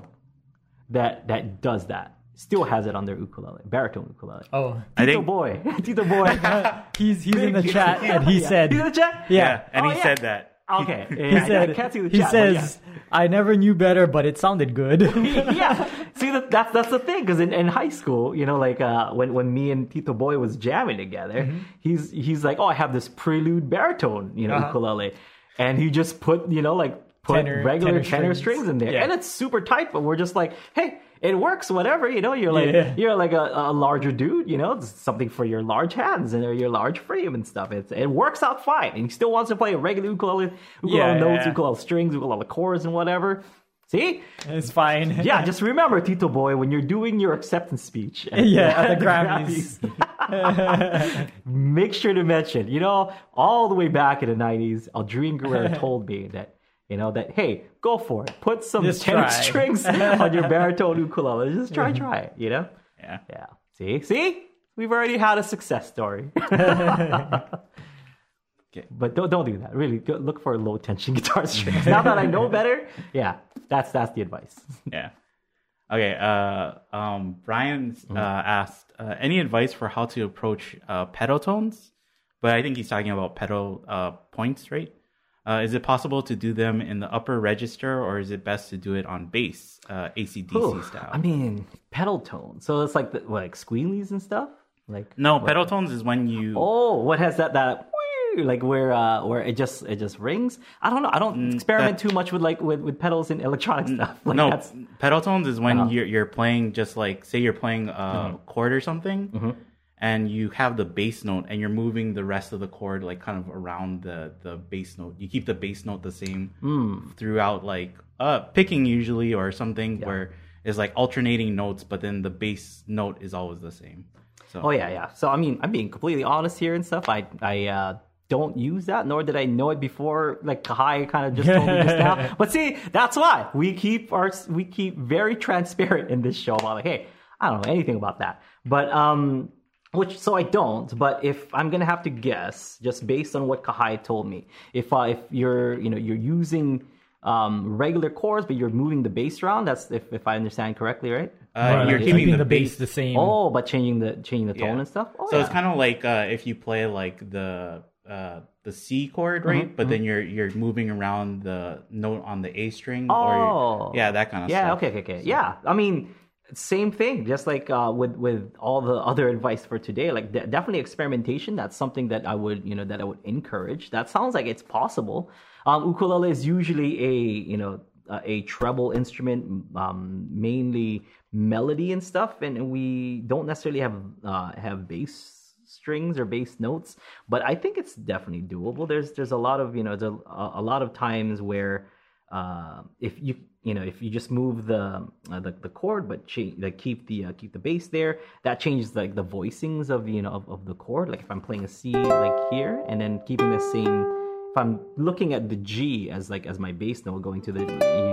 that that does that. Still has it on their ukulele, baritone ukulele. Oh, I Tito think- boy, [LAUGHS] Tito boy. [LAUGHS] he's he's in the chat and he [LAUGHS] Yeah. said, He's in the chat. yeah, and Oh, he yeah. said that. Okay, he Yeah, I- said, I can't see the he chat, but yeah. says, I never knew better, but it sounded good. yeah. See, that, that's that's the thing because in, in high school, you know, like uh, when when me and Tito Boy was jamming together, Mm-hmm. he's he's like, oh, I have this prelude baritone, you know, Uh-huh. ukulele, and he just put you know like put Tenor- regular tenor tenor, strings. strings. in there, Yeah. and it's super tight. But we're just like, hey. It works, whatever you know. You're like Yeah. you're like a, a larger dude, you know. It's something for your large hands and your large frame and stuff. It's it works out fine. And he still wants to play a regular ukulele, ukulele Yeah, notes, yeah. ukulele strings, ukulele chords, and whatever. See, it's fine. yeah, [LAUGHS] just remember, Tito Boy, when you're doing your acceptance speech, at, Yeah, [LAUGHS] at the Grammys. Grammys, [LAUGHS] make sure to mention, you know, all the way back in the 90s, Aldrine Guerrero told me that, you know, that, hey, go for it. Put some Just try. [LAUGHS] strings on your [LAUGHS] baritone ukulele. Just try, try it, you know? Yeah. Yeah. See? See? We've already had a success story. [LAUGHS] Okay. But don't, don't do that. Really, go, look for low tension guitar strings. now that I know better, yeah, that's that's the advice. Yeah. Okay. Uh, um, Brian uh, asked uh, any advice for how to approach uh, pedal tones, but I think he's talking about pedal uh, points, right? Uh, is it possible to do them in the upper register, or is it best to do it on bass, uh, ACDC Ooh, style? I mean, pedal tone. So it's like the, like squealies and stuff. Like no, pedal tones is when you. oh, what has that that like where uh where it just it just rings? I don't know. I don't experiment too much with like with, with pedals and electronic stuff. [LAUGHS] Like no, pedal tones is when Uh-huh. you're you're playing just like say you're playing a chord or something, Mm-hmm. And you have the bass note, and you're moving the rest of the chord like kind of around the the bass note. You keep the bass note the same Hmm. throughout, like uh picking usually or something where it's like alternating notes, but then the bass note is always the same. So Oh yeah, yeah. So I mean, I'm being completely honest here and stuff. I I uh, don't use that, nor did I know it before. Like Kahai kind of just told me just now. [LAUGHS] But see, that's why we keep our we keep very transparent in this show about like, hey, I don't know anything about that. But um, which so I don't. But if I'm gonna have to guess, just based on what Kahai told me, if uh, if you're you know you're using um, regular chords, but you're moving the bass around. That's if, if I understand correctly, right? uh, Or you're like keeping, the, bass bass the same. Oh, but changing the changing the tone Yeah. and stuff. Oh, so yeah. it's kind of like uh, if you play like the uh, the C chord, right? Mm-hmm, but then you're you're moving around the note on the A string. Oh, or yeah, that kind of yeah. stuff. Okay, okay, okay. Yeah, I mean, same thing. Just like uh, with with all the other advice for today, like de- definitely experimentation. That's something that I would you know that I would encourage. That sounds like it's possible. Um, ukulele is usually a you know uh, a treble instrument, um, mainly melody and stuff, and we don't necessarily have uh, have bass strings or bass notes but i think it's definitely doable there's there's a lot of you know there's a, a lot of times where uh, if you you know if you just move the uh, the, the chord but change like keep the uh, keep the bass there that changes like the voicings of you know of, of the chord. Like if i'm playing a c like here and then keeping the same if i'm looking at the g as like as my bass note going to the e.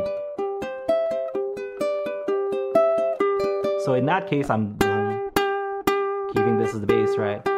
So in that case i'm keeping this as the bass right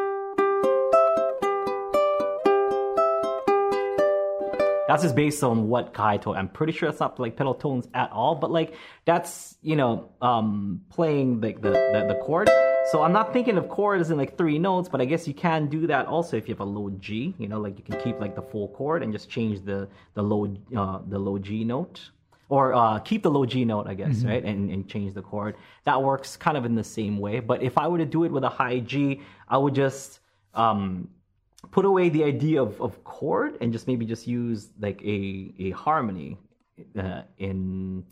that's just based on what Kai told. I'm pretty sure it's not like pedal tones at all, but like that's you know um playing like the, the the chord. So I'm not thinking of chords in like three notes, but I guess you can do that also if you have a low G. You know, like you can keep like the full chord and just change the the low uh, the low G note, or uh, keep the low G note, I guess, right, and and change the chord. That works kind of in the same way. But if I were to do it with a high G, I would just um put away the idea of, of chord and just maybe just use like a a harmony uh, in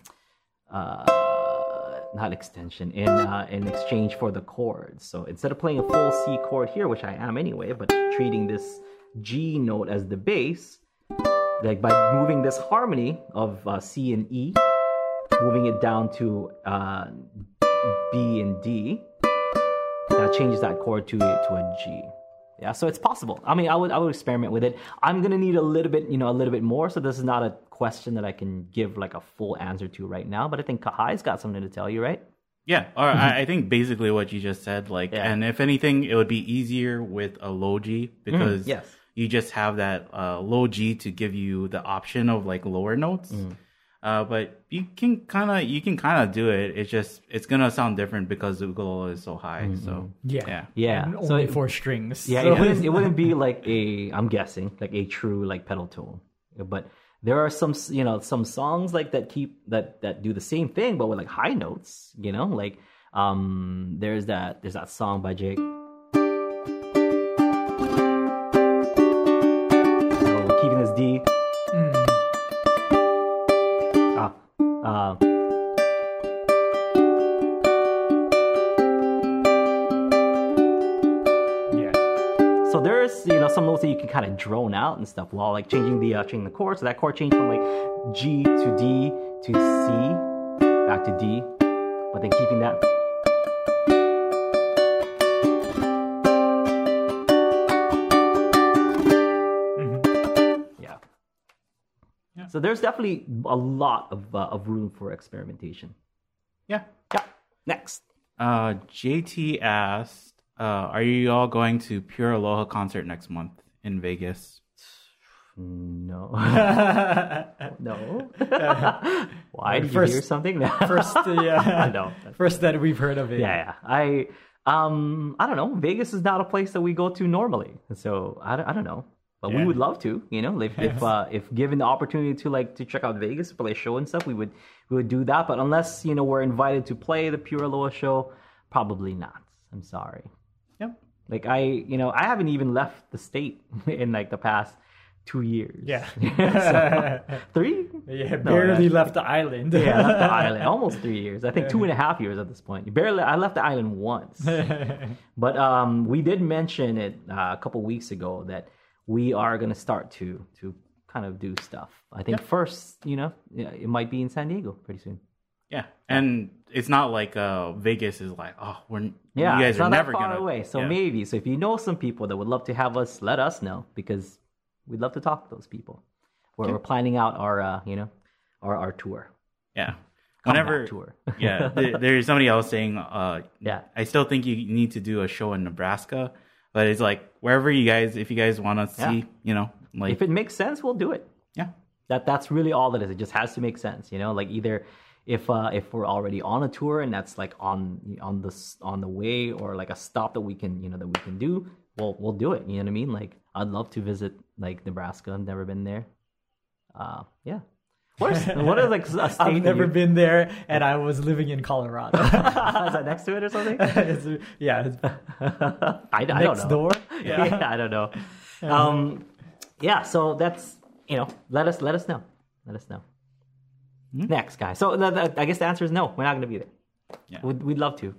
uh, not extension in uh, in exchange for the chords. So instead of playing a full C chord here, which I am anyway, but treating this G note as the bass, like by moving this harmony of uh, C and E, moving it down to uh, B and D, that changes that chord to to a G. Yeah, so it's possible. I mean, I would I would experiment with it. I'm gonna need a little bit, you know, a little bit more. So this is not a question that I can give like a full answer to right now. But I think Kahai's got something to tell you, right? Yeah, or I, mm-hmm. I think basically what you just said, like, Yeah. and if anything, it would be easier with a low G because mm, yes. you just have that uh, low G to give you the option of like lower notes. Mm. Uh, but you can kind of you can kind of do it. It's just it's gonna sound different because the ukulele is so high. So Yeah. yeah, Yeah. And So only it- four strings. Yeah, So- it wouldn't it wouldn't be [LAUGHS] like a I'm guessing like a true like pedal tone, but there are some you know some songs like that keep that that do the same thing but with like high notes. You know, like um there's that there's that song by Jake. Some notes that you can kind of drone out and stuff while like changing the uh, changing the chord. So that chord changed from like G to D to C back to D, but then keeping that. Mhm. Yeah. Yeah. So there's definitely a lot of uh, of room for experimentation. yeah. Yeah. Next. Uh, JT asked, uh, "Are you all going to Pure Aloha concert next month in Vegas?" No. [LAUGHS] no. [LAUGHS] Why? Did First- you hear something? [LAUGHS] First, uh, yeah. no. First that we've heard of it. Yeah, yeah. I um I don't know. Vegas is not a place that we go to normally, so I, don't- I don't know. But we would love to, you know, if if uh, if given the opportunity to like to check out Vegas, play a show and stuff, we would we would do that. But unless you know we're invited to play the Pure Aloha show, probably not. I'm sorry. Yep. Like I, you know, I haven't even left the state [LAUGHS] in like the past two years. Yeah. [LAUGHS] So, [LAUGHS] three. Yeah, barely yeah. left the island. Yeah, left the island almost three years. I think two and a half years at this point. Barely, I left the island once. But um, we did mention it uh, a couple weeks ago that we are going to start to to kind of do stuff. I think first, you know, it might be in San Diego pretty soon. Yeah, and it's not like uh, Vegas is like, oh, we're Yeah, you guys are never far gonna away. So yeah. maybe, so if you know some people that would love to have us, let us know because we'd love to talk to those people. We're, we're planning out our, uh, you know, our our tour. yeah. Comeback Whenever tour. [LAUGHS] yeah, there, there's somebody else saying, uh, Yeah. I still think you need to do a show in Nebraska, but it's like wherever you guys, if you guys want to see, you know, like if it makes sense, we'll do it. yeah, that that's really all it is. It just has to make sense, you know. Like either if uh, if we're already on a tour and that's like on on the on the way or like a stop that we can you know that we can do, we'll we'll do it. You know what I mean? Like I'd love to visit like Nebraska. I've never been there. Uh, yeah. [LAUGHS] What is what is like a state? I've never you- been there, and I was living in Colorado. [LAUGHS] is that next to it or something? [LAUGHS] It's- yeah, it's I, I don't next know. door. Yeah. I don't know. Um, yeah, so that's you know, let us let us know. Let us know. Next guy. So the, the, I guess the answer is no. We're not going to be there. Yeah. We'd, we'd love to.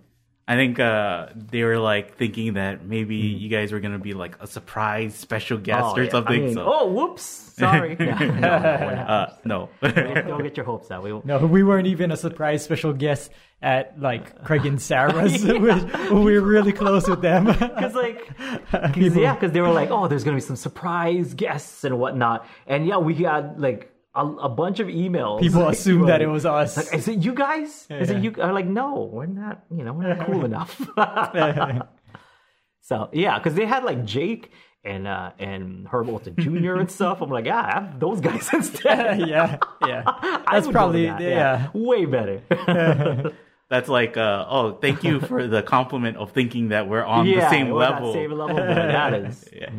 I think uh, they were like thinking that maybe you guys were gonna be like a surprise special guest Hmm. Oh, or yeah. something. I mean, so oh, whoops, sorry. [LAUGHS] [LAUGHS] No, no, uh, no. don't, don't get your hopes up. We won't. No, we weren't even a surprise special guest at like Craig and Sarah's. [LAUGHS] we we were really close with them. Because like, cause, yeah, because they were like, oh, there's gonna be some surprise guests and whatnot, and yeah, we got like a, a bunch of emails. People like, assumed that it was us. Like, is it you guys? Is Yeah. it you? I'm like, no, we're not. You know, we're not cool [LAUGHS] enough. [LAUGHS] [LAUGHS] so yeah, because they had like Jake and uh and Herb Ohta Jr. and stuff. I'm like, yeah, have those guys instead. yeah, yeah. That's probably that, yeah. way better. That's like, uh, oh, thank you for the compliment of thinking that we're on yeah, the same we're not level. Same level, that is. Yeah.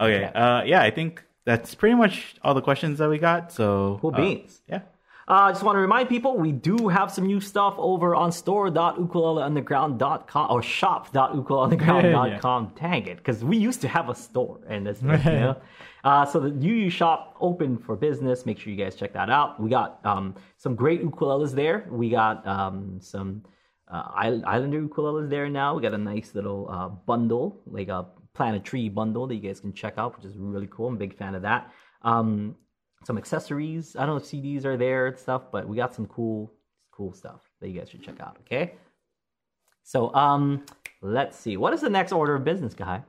okay. Uh, yeah, I think that's pretty much all the questions that we got. So Cool uh, beans. yeah. I uh, just want to remind people we do have some new stuff over on store.ukuleleunderground.com or shop.ukuleleunderground.com. [LAUGHS] Dang it, because we used to have a store and this, [LAUGHS] you know. Uh, so the UU shop open for business. Make sure you guys check that out. We got um, some great ukuleles there. We got um, some uh, Islander ukuleles there now. We got a nice little uh, bundle, like a plant a tree bundle that you guys can check out, which is really cool. I'm a big fan of that. Um, some accessories. I don't know if CDs are there and stuff, but we got some cool, cool stuff that you guys should check out. Okay. So, um, let's see. What is the next order of business, guy?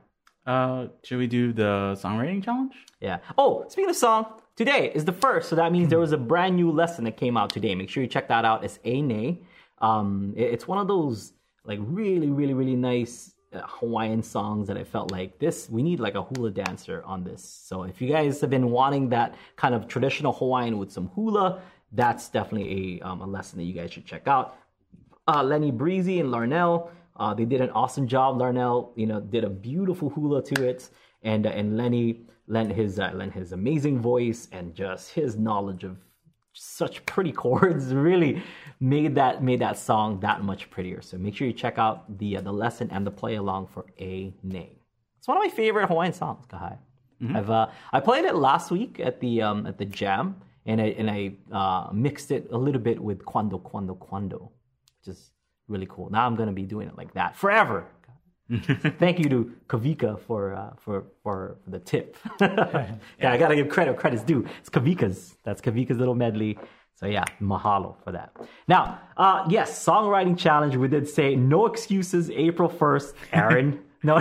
Uh, should we do the songwriting challenge? Yeah. Oh, speaking of song, today is the first, so that means there was a brand new lesson that came out today. Make sure you check that out. It's A Nay. Um, it- it's one of those like really, really, really nice Hawaiian songs that I felt like this. We need like a hula dancer on this. So if you guys have been wanting that kind of traditional Hawaiian with some hula, that's definitely a um, a lesson that you guys should check out uh, Lenny Breezy and Larnell. Uh, they did an awesome job. Larnell, you know, did a beautiful hula to it, and uh, and Lenny lent his uh, lent his amazing voice and just his knowledge of such pretty [LAUGHS] chords really made that made that song that much prettier. So make sure you check out the uh, the lesson and the play along for a name. It's one of my favorite Hawaiian songs, Kahai. I've uh, I played it last week at the um, at the jam, and I and I uh, mixed it a little bit with Quando Quando Quando, which is really cool. Now I'm gonna be doing it like that forever. [LAUGHS] Thank you to Kavika for uh, for for for the tip. [LAUGHS] yeah, I gotta give credit. where Credit's due. It's Kavika's. That's Kavika's little medley. So yeah, mahalo for that. Now, uh, yes, songwriting challenge. We did say no excuses. April first, Aaron. [LAUGHS] no,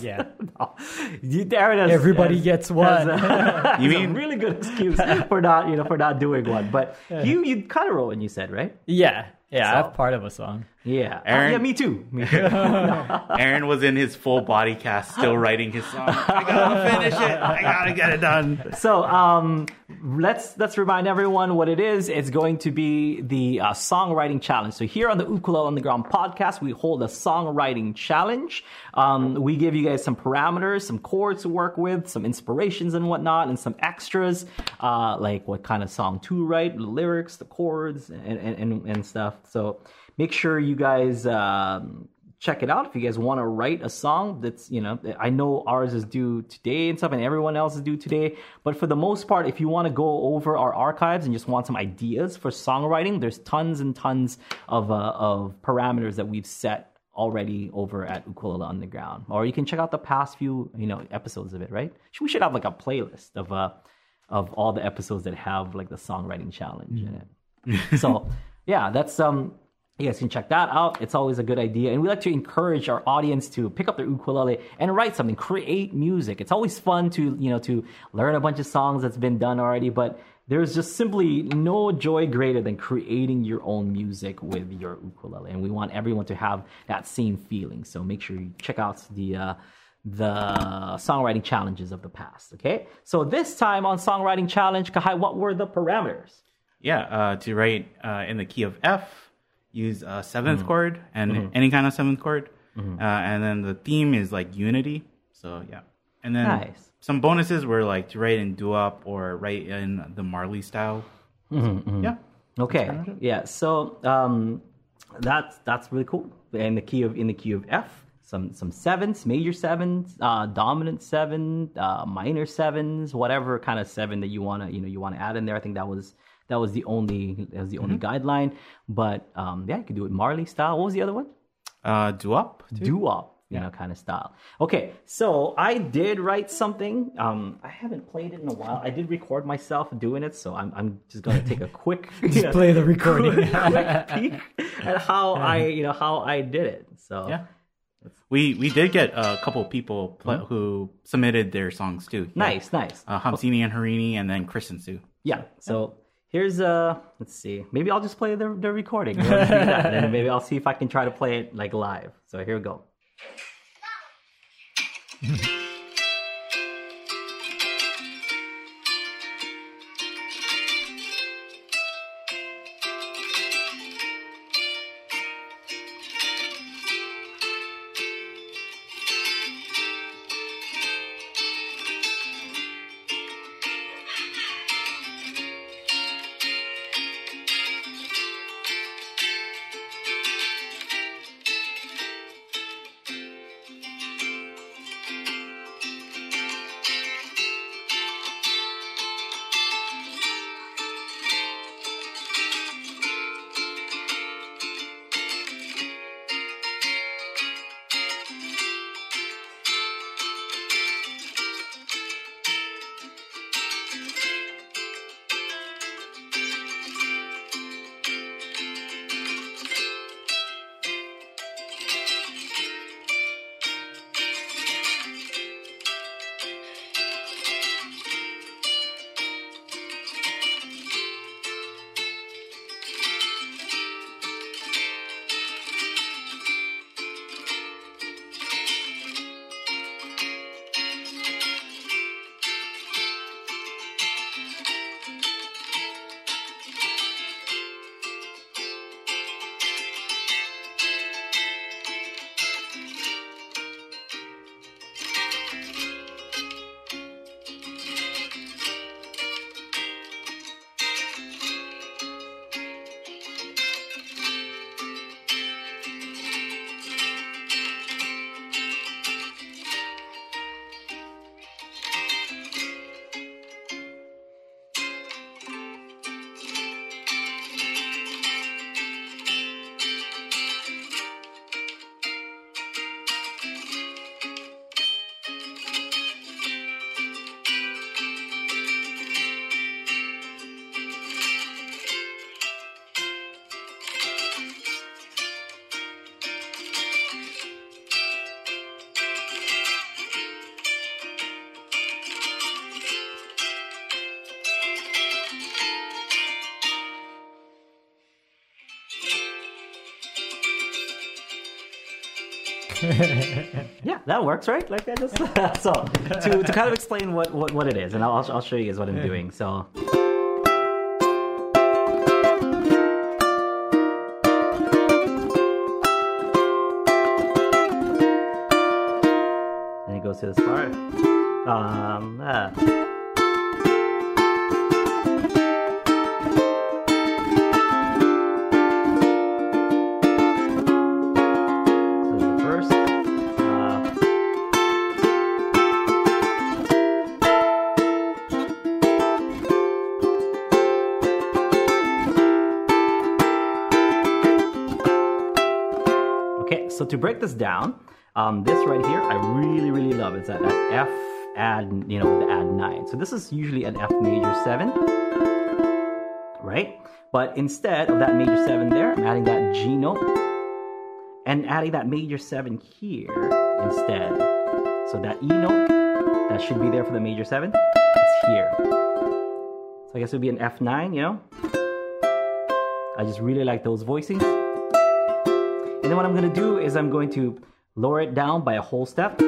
yeah. no. You- Aaron has, Everybody has- gets one. has a- You has a mean- really good excuse for not you know for not doing one? But you you kind of wrote one. You said right? Yeah, yeah. So- I'm part of a song. Yeah. Uh, Aaron- yeah, me too. [LAUGHS] Me too. [LAUGHS] Aaron was in his full body cast, still writing his song. [LAUGHS] I gotta finish it. I gotta get it done. So um, let's let's remind everyone what it is. It's going to be the uh, songwriting challenge. So here on the Ukulele Underground podcast, we hold a songwriting challenge. Um, we give you guys some parameters, some chords to work with, some inspirations and whatnot, and some extras uh, like what kind of song to write, the lyrics, the chords, and and, and, and So make sure you guys. Um, check it out if you guys want to write a song that's you know i know ours is due today and stuff and everyone else is due today but for the most part if you want to go over our archives and just want some ideas for songwriting there's tons and tons of uh, of parameters that we've set already over at ukulele underground. Or you can check out the past few you know episodes of it right? We should have like a playlist of uh of all the episodes that have like the songwriting challenge in it. So [LAUGHS] yeah, that's um you guys can check that out. It's always a good idea. And we like to encourage our audience to pick up their ukulele and write something, create music. It's always fun to, you know, to learn a bunch of songs that's been done already, but there's just simply no joy greater than creating your own music with your ukulele. And we want everyone to have that same feeling. So make sure you check out the uh the songwriting challenges of the past. Okay. So this time on songwriting challenge, Kahai, what were the parameters? Yeah, uh, to write uh, in the key of F, use a 7th Mm-hmm. chord and any kind of seventh chord. Uh, and then the theme is like unity. So yeah. And then Nice. some bonuses were like to write in doo-wop or write in the Marley style. Mm-hmm, Yeah. Okay. kind of it. Yeah. So um, that's that's really cool. In the key of in the key of F, some some sevens, major sevens, uh, dominant seven, uh, minor sevens, whatever kind of seven that you wanna you know you wanna add in there. I think that was That was the only that was the only Mm-hmm. guideline. But um, yeah, you could do it Marley style. What was the other one? Uh, Duop. doo-wop, you know, kind of style. Okay, so I did write something. Um, I haven't played it in a while. I did record myself doing it, so I'm, I'm just gonna take a [LAUGHS] quick Just play the recording. quick [LAUGHS] peek at how I, you know, how I did it. So Yeah. We we did get a couple people pl- who submitted their songs too. Nice, nice. Uh, Hamsini and Harini, and then Chris and Sue. Yeah. So here's uh, let's see. Maybe I'll just play the the recording. We'll that, [LAUGHS] and then maybe I'll see if I can try to play it like live. So here we go. [LAUGHS] Yeah, that works, right? Like I just [LAUGHS] so to, to kind of explain what, what, what it is, and I'll I'll show you guys what I'm doing. So. This down, um, this right here, I really, really love. It's that, that F add, you know, the add nine. So this is usually an F major seven, right? But instead of that major seven there, I'm adding that G note and adding that major seven here instead. So that E note that should be there for the major seven, it's here. So I guess it would be an F9, you know? I just really like those voicings. And then what I'm going to do is I'm going to lower it down by a whole step.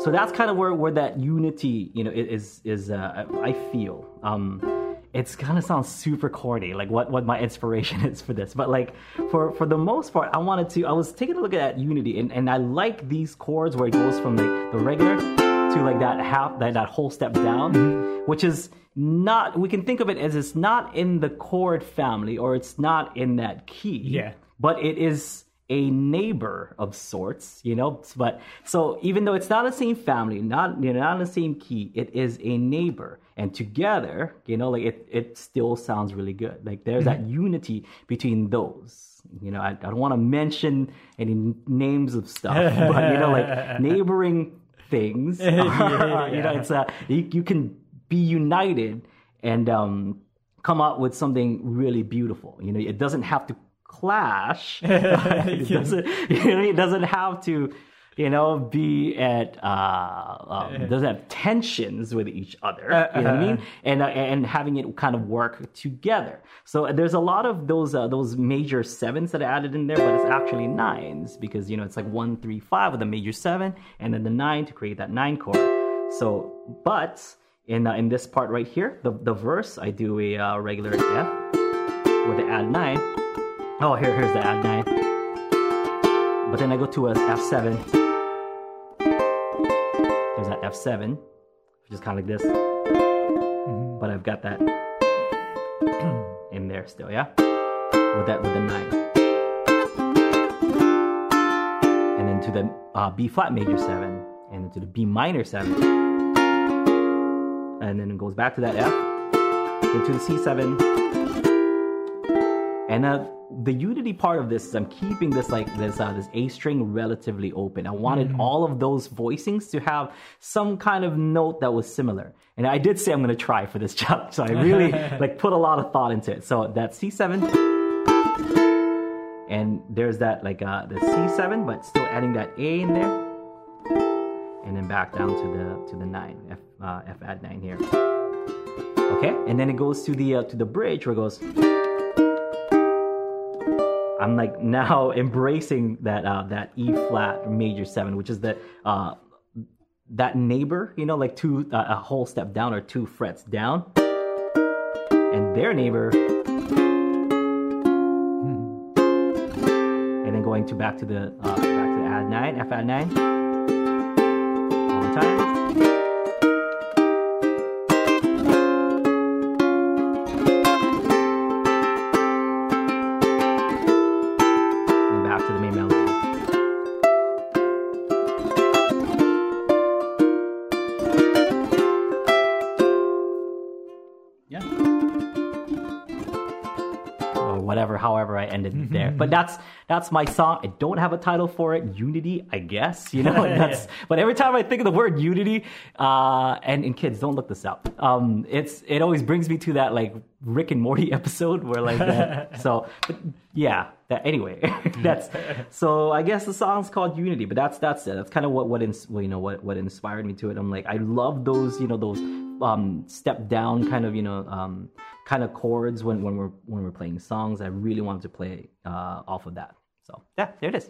So that's kind of where, where that unity, you know, is is uh, I feel. Um, it's kind of sounds super corny, like what, what my [LAUGHS] inspiration is for this. But like for for the most part, I wanted to. I was taking a look at that unity, and, and I like these chords where it goes from like the regular to like that half that, that whole step down, mm-hmm. which is not. We can think of it as it's not in the chord family or it's not in that key. Yeah. But it is a neighbor of sorts, you know. But so even though it's not the same family, not you know, not in the same key, it is a neighbor, and together, you know, like it it still sounds really good. Like there's that mm-hmm. unity between those. You know, I, I don't want to mention any names of stuff, but you know, like [LAUGHS] neighboring things. [LAUGHS] [LAUGHS] you know, it's uh, you, you can be united and um, come up with something really beautiful. You know, it doesn't have to clash. [LAUGHS] it doesn't. You know, it doesn't have to. You know, be at uh, um, doesn't have tensions with each other. You know what I mean? And uh, and having it kind of work together. So there's a lot of those uh, those major sevens that are added in there, but it's actually nines because you know it's like one, three, five with a major seven, and then the nine to create that nine chord. So, but in uh, in this part right here, the the verse, I do a uh, regular F with the add nine. Oh, here here's the add nine. But then I go to a F seven. F seven, which is kind of like this. But I've got that in there still, yeah. With that with the nine. And then to the uh, B flat major seven, and then to the B minor seven and then it goes back to that F, into the C7. And uh, the unity part of this is I'm keeping this like this uh, this A string relatively open. I wanted all of those voicings to have some kind of note that was similar. And I did say I'm going to try for this [LAUGHS] job, so I really [LAUGHS] like put a lot of thought into it. So that C7, and there's that like uh, the C7, but still adding that A in there and then back down to the to the nine F uh, F add nine here. Okay, and then it goes to the uh, to the bridge where it goes. I'm like now [LAUGHS] embracing that uh, that E flat major seven, which is that uh, that neighbor, you know, like two uh, a whole step down or two frets down, and their neighbor, [LAUGHS] and then going to back to the uh, back to the add nine F add nine all the time. But that's that's my song. I don't have a title for it. Unity i guess you know? [LAUGHS] That's but every time i think of the word unity uh and, and kids don't look this up. Um it's it always brings me to that like rick and morty [LAUGHS] episode where like that, [LAUGHS] so but yeah that anyway that's so i guess the song's called unity but that's that's it. That's kind of what what ins, well, you know what what inspired me to it. I'm like i love those you know those um step down kind of you know um kind of chords when when we're when we're playing songs i really wanted to play uh off of that so yeah there it is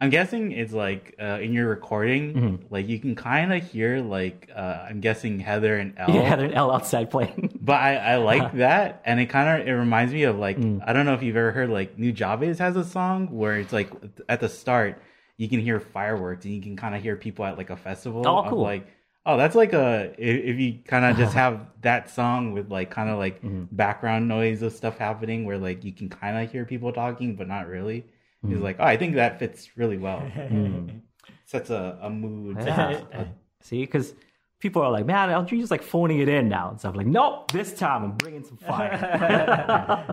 I'm guessing it's like uh, in your recording, Mm-hmm. like you can kind of hear like uh, I'm guessing Heather and Elle. yeah there's an l outside playing [LAUGHS] But I, I like that, and it kind of it reminds me of like Mm. I don't know if you've ever heard like Nujabes has a song where it's like at the start you can hear fireworks and you can kind of hear people at like a festival. Oh, of, cool. like oh, that's like a if, if you kind of [LAUGHS] just have that song with like kind of like Mm-hmm. background noise of stuff happening where like you can kind of hear people talking but not really. Mm. It's like oh, I think that fits really well. [LAUGHS] Sets a, a mood. sets [LAUGHS] a- Yeah. See, because people are like, man, aren't you just like phoning it in now and stuff? Like, nope, this time I'm bringing some fire.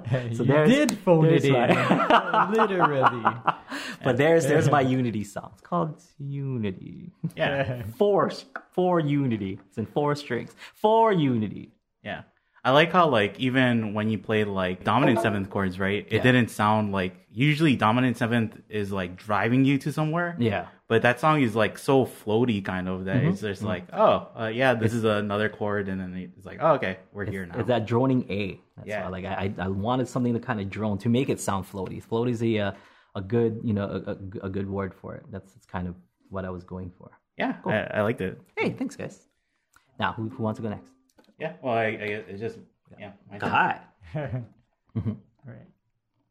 [LAUGHS] so you there's- did phone there's it in, my- [LAUGHS] literally. [LAUGHS] but there's there's my Unity song. It's called Unity. yeah. Four four Unity. It's in four strings. Four Unity. Yeah. I like how like even when you played like dominant seventh chords, right? It Yeah. didn't sound like usually dominant seventh is like driving you to somewhere. Yeah. But that song is like so floaty kind of that Mm-hmm. it's just like, oh, uh, yeah, this is another chord and then it's like, oh, okay, we're here now. It's that droning A. That's Yeah. why, like I, I I wanted something to kind of drone to make it sound floaty. Floaty is a uh, a good you know a, a, a good word for it. That's, that's kind of what I was going for. yeah, I, I liked it. Hey, thanks guys. Now who, who wants to go next? Yeah. Well, I, I guess it's just yeah. my turn. Hi. [LAUGHS] All right.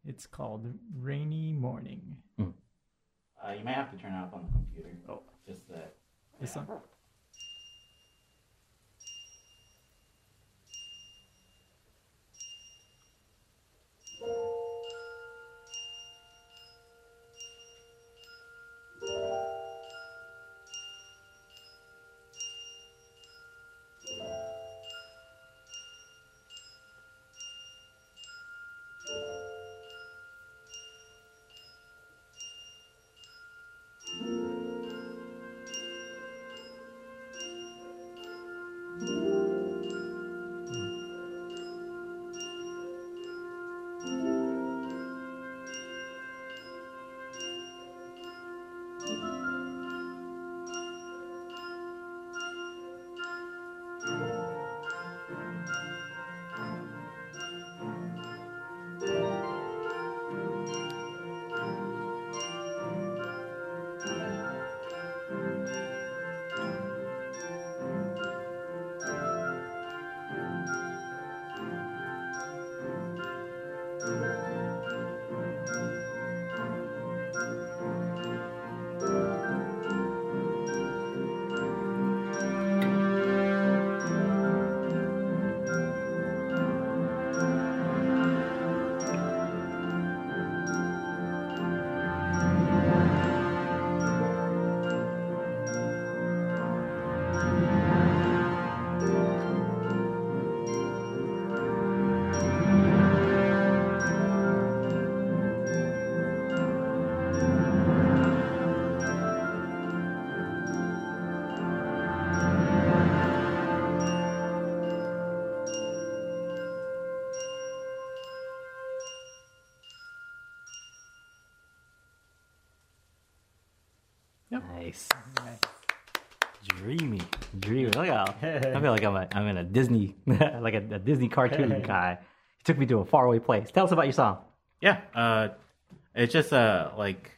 It's called Rainy Morning. Uh, you might have to turn it up on the computer. Oh, just that. This song. Nice. Dreamy, dreamy. Look how I feel like I'm, a, I'm in a Disney, [LAUGHS] like a, a Disney cartoon guy. He took me to a faraway place. Tell us about your song. Yeah, uh, it's just uh like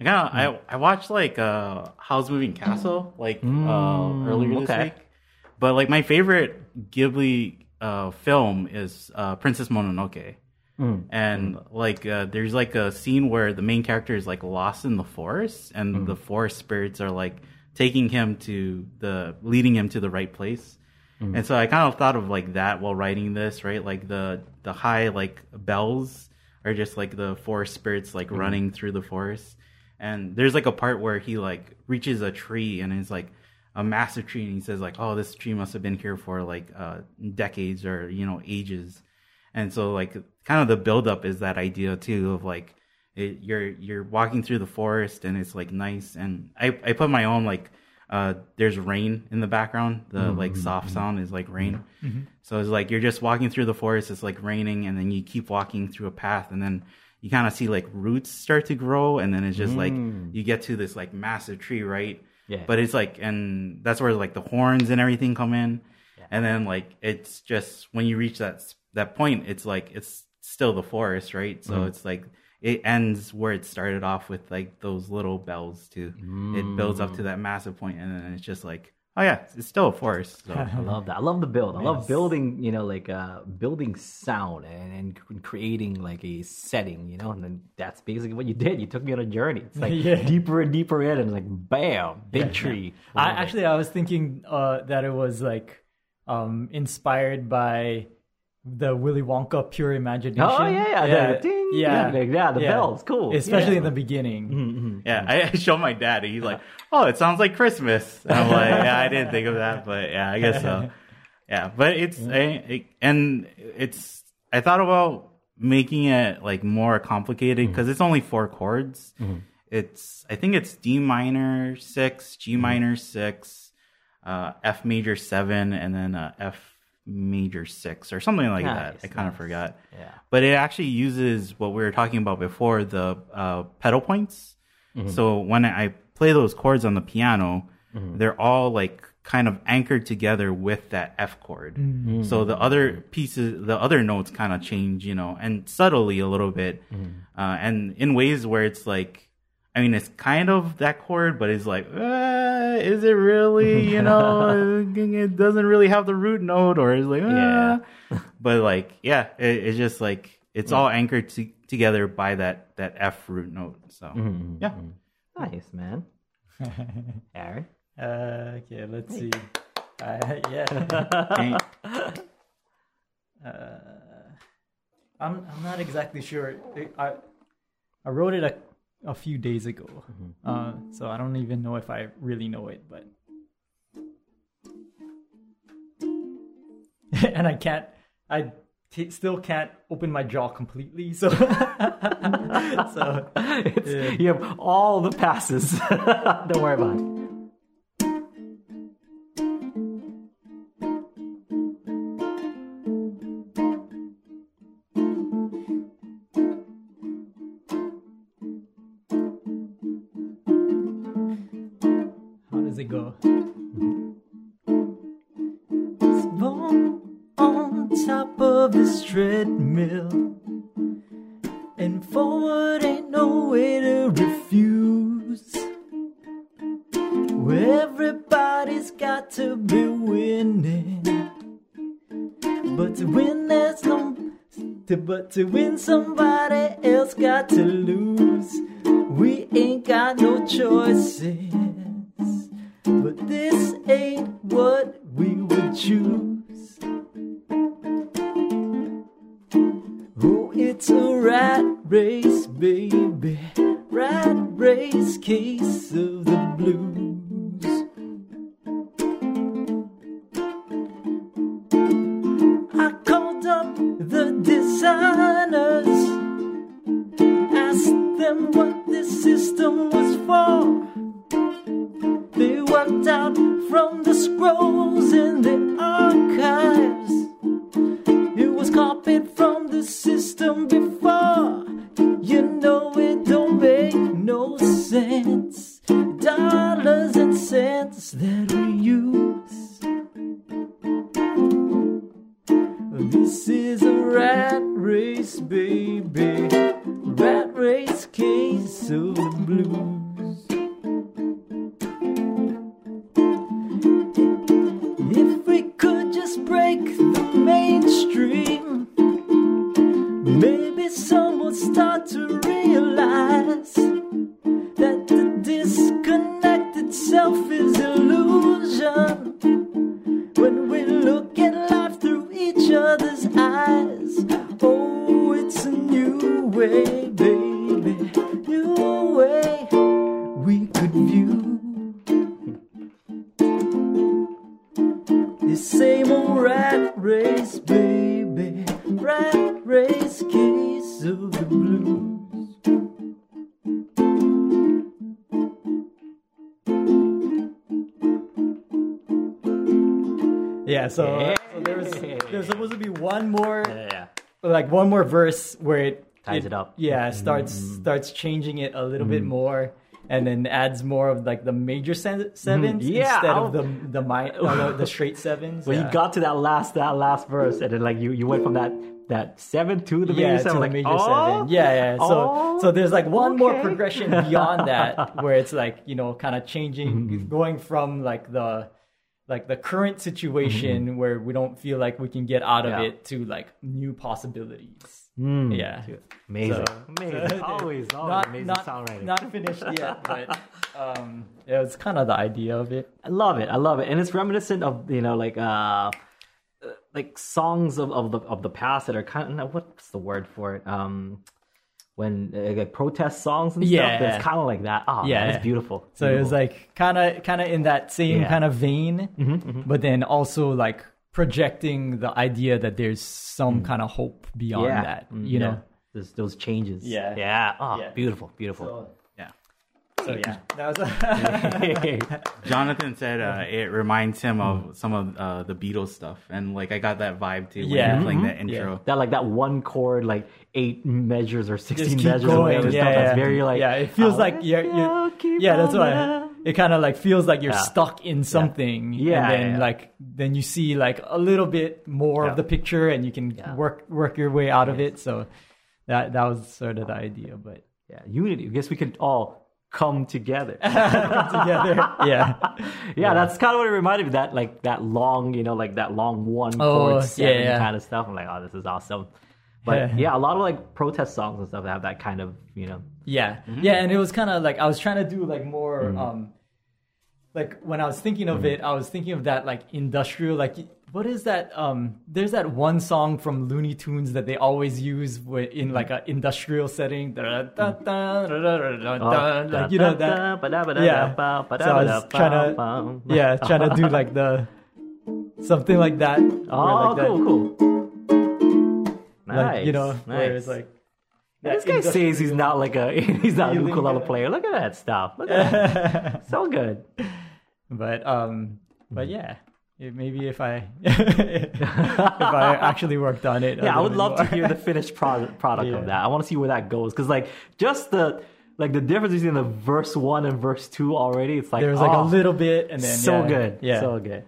I of I I watched like uh Howl's Moving Castle like uh earlier this week, but like my favorite Ghibli uh film is uh Princess Mononoke. Mm. And mm. like uh, there's like a scene where the main character is like lost in the forest and mm. the forest spirits are like taking him to the leading him to the right place. And so I kind of thought of like that while writing this, right? Like the the high like bells are just like the forest spirits like running through the forest. And there's like a part where he like reaches a tree and it's like a massive tree and he says like, "Oh, this tree must have been here for like uh decades or, you know, ages." And so like kind of the buildup is that idea too of like it, you're you're walking through the forest and it's like nice. And I I put my own like uh there's rain in the background. The mm-hmm, like mm-hmm, soft mm-hmm. sound is like rain. So it's like you're just walking through the forest it's like raining and then you keep walking through a path and then you kind of see like roots start to grow and then it's just like mm. you get to this like massive tree right? Yeah. but it's like and that's where like the horns and everything come in. And then like it's just when you reach that that point it's like it's still the forest right so it's like it ends where it started off with like those little bells too it builds up to that massive point and then it's just like oh yeah it's still a forest so [LAUGHS] I love that. I love the build. I love building, you know, like uh building sound and, and creating like a setting, you know, and then that's basically what you did. You took me on a journey. It's like [LAUGHS] Yeah. deeper and deeper in and like bam, big tree. I actually I was thinking uh, that it was like um, inspired by the Willy Wonka Pure Imagination. Oh yeah, yeah. The ding, yeah, yeah, yeah, the bells, cool. Especially Yeah. in the beginning. Mm-hmm, mm-hmm. yeah I, I showed my dad and he's like oh it sounds like christmas and i'm like yeah i didn't think of that but yeah i guess so [LAUGHS] yeah but it's I, it, and it's i thought about making it like more complicated mm-hmm. because it's only four chords it's i think it's d minor six g minor six uh f major seven and then uh, f major six or something like that. I kind of forgot. Yeah. but it actually uses what we were talking about before the uh, pedal points. So when i play those chords on the piano they're all like kind of anchored together with that f chord. So the other pieces the other notes kind of change you know and subtly a little bit. Uh, and in ways where it's like I mean, it's kind of that chord, but it's like, uh, is it really? You know, [LAUGHS] it doesn't really have the root note, or it's like, uh. Yeah. [LAUGHS] but like, yeah, it, it's just like it's all anchored to, together by that that F root note. So yeah, Nice, man. [LAUGHS] Aaron. Uh, okay, let's see. Uh, yeah, And- I'm I'm not exactly sure. It- I I wrote it a a few days ago, uh, so I don't even know if I really know it, but [LAUGHS] and I can't. I t- still can't open my jaw completely. So [LAUGHS] so It's, You have all the passes. [LAUGHS] Don't worry about it. To, win, somebody break the mainstream, maybe some would start to realize one more verse where it Ties it up. Yeah, starts mm. starts changing it a little bit mm. more, and then adds more of like the major se- mm-hmm. sevens Yeah, instead I'll- of the the mi- [LAUGHS] the, the straight sevens. When yeah. you got to that last that last verse, and then like you you went from that that seven to the yeah, major to seven, the like major oh, seven. Yeah, yeah. So Oh, so there's like one more progression beyond that [LAUGHS] where it's like you know kind of changing, Mm-hmm. going from like the like the current situation Mm-hmm. where we don't feel like we can get out of Yeah. it to like new possibilities. Mm. Yeah. amazing, So- [LAUGHS] amazing, [LAUGHS] so- always, always not, amazing not, songwriting. Not finished yet, but [LAUGHS] um, yeah, it's kind of the idea of it. I love it. I love it, and it's reminiscent of you know like uh, uh, like songs of, of the of the past that are kind of what's the word for it? Um, when uh, like protest songs and Yeah. stuff. It's kind of like that. Oh, yeah, Yeah. it's beautiful. So it was like kind of kind of in that same Yeah. Mm-hmm, kind of vein, but then also like projecting the idea that there's some kind of hope beyond Mm. yeah, that. Mm, You know. those those changes. Yeah. yeah. Oh, beautiful, beautiful. So. So yeah, that was. [LAUGHS] Jonathan said uh, it reminds him of some of uh, the Beatles stuff, and like I got that vibe too when Yeah. you're playing Mm-hmm. that intro. that like that one chord, like eight measures or sixteen measures or going. Yeah, yeah. That's very like yeah. It feels like you're, yeah, you're yeah. That's on why it kind of like feels like you're Yeah. stuck in something. Yeah, and then yeah, yeah. like then you see like a little bit more Yeah. of the picture, and you can Yeah. work work your way out of it. So that that was sort of the idea, but yeah, unity. I guess we could all come together. [LAUGHS] together, [LAUGHS] yeah. yeah, that's kind of what it reminded me. of, That like that long, you know, like that long one Oh, chord seven yeah, yeah. kind of stuff. I'm like, oh, this is awesome. But [LAUGHS] yeah, a lot of like protest songs and stuff have that kind of, you know, Yeah, Mm-hmm. yeah, and it was kind of like I was trying to do like more, um, like when I was thinking of Mm-hmm. it, I was thinking of that like industrial, like what is that? Um, there's that one song from Looney Tunes that they always use in like an industrial setting. Like you know that. Yeah. So I was trying [LAUGHS] to, yeah, trying to do like the something like that. [LAUGHS] Oh, like that- cool, cool. Like Nice, you know, nice. where it's like. this guy says he's not like a [LAUGHS] he's not a ukulele player. Look at that stuff. Look at that. so good. but um but Mm-hmm. yeah it- maybe if i [LAUGHS] if i actually worked on it Yeah, I would love to hear the finished product product Yeah. of that. I want to see where that goes because like just the like the difference between the verse one and verse two already. It's like there's like oh, a little bit and then so yeah, good, yeah so good.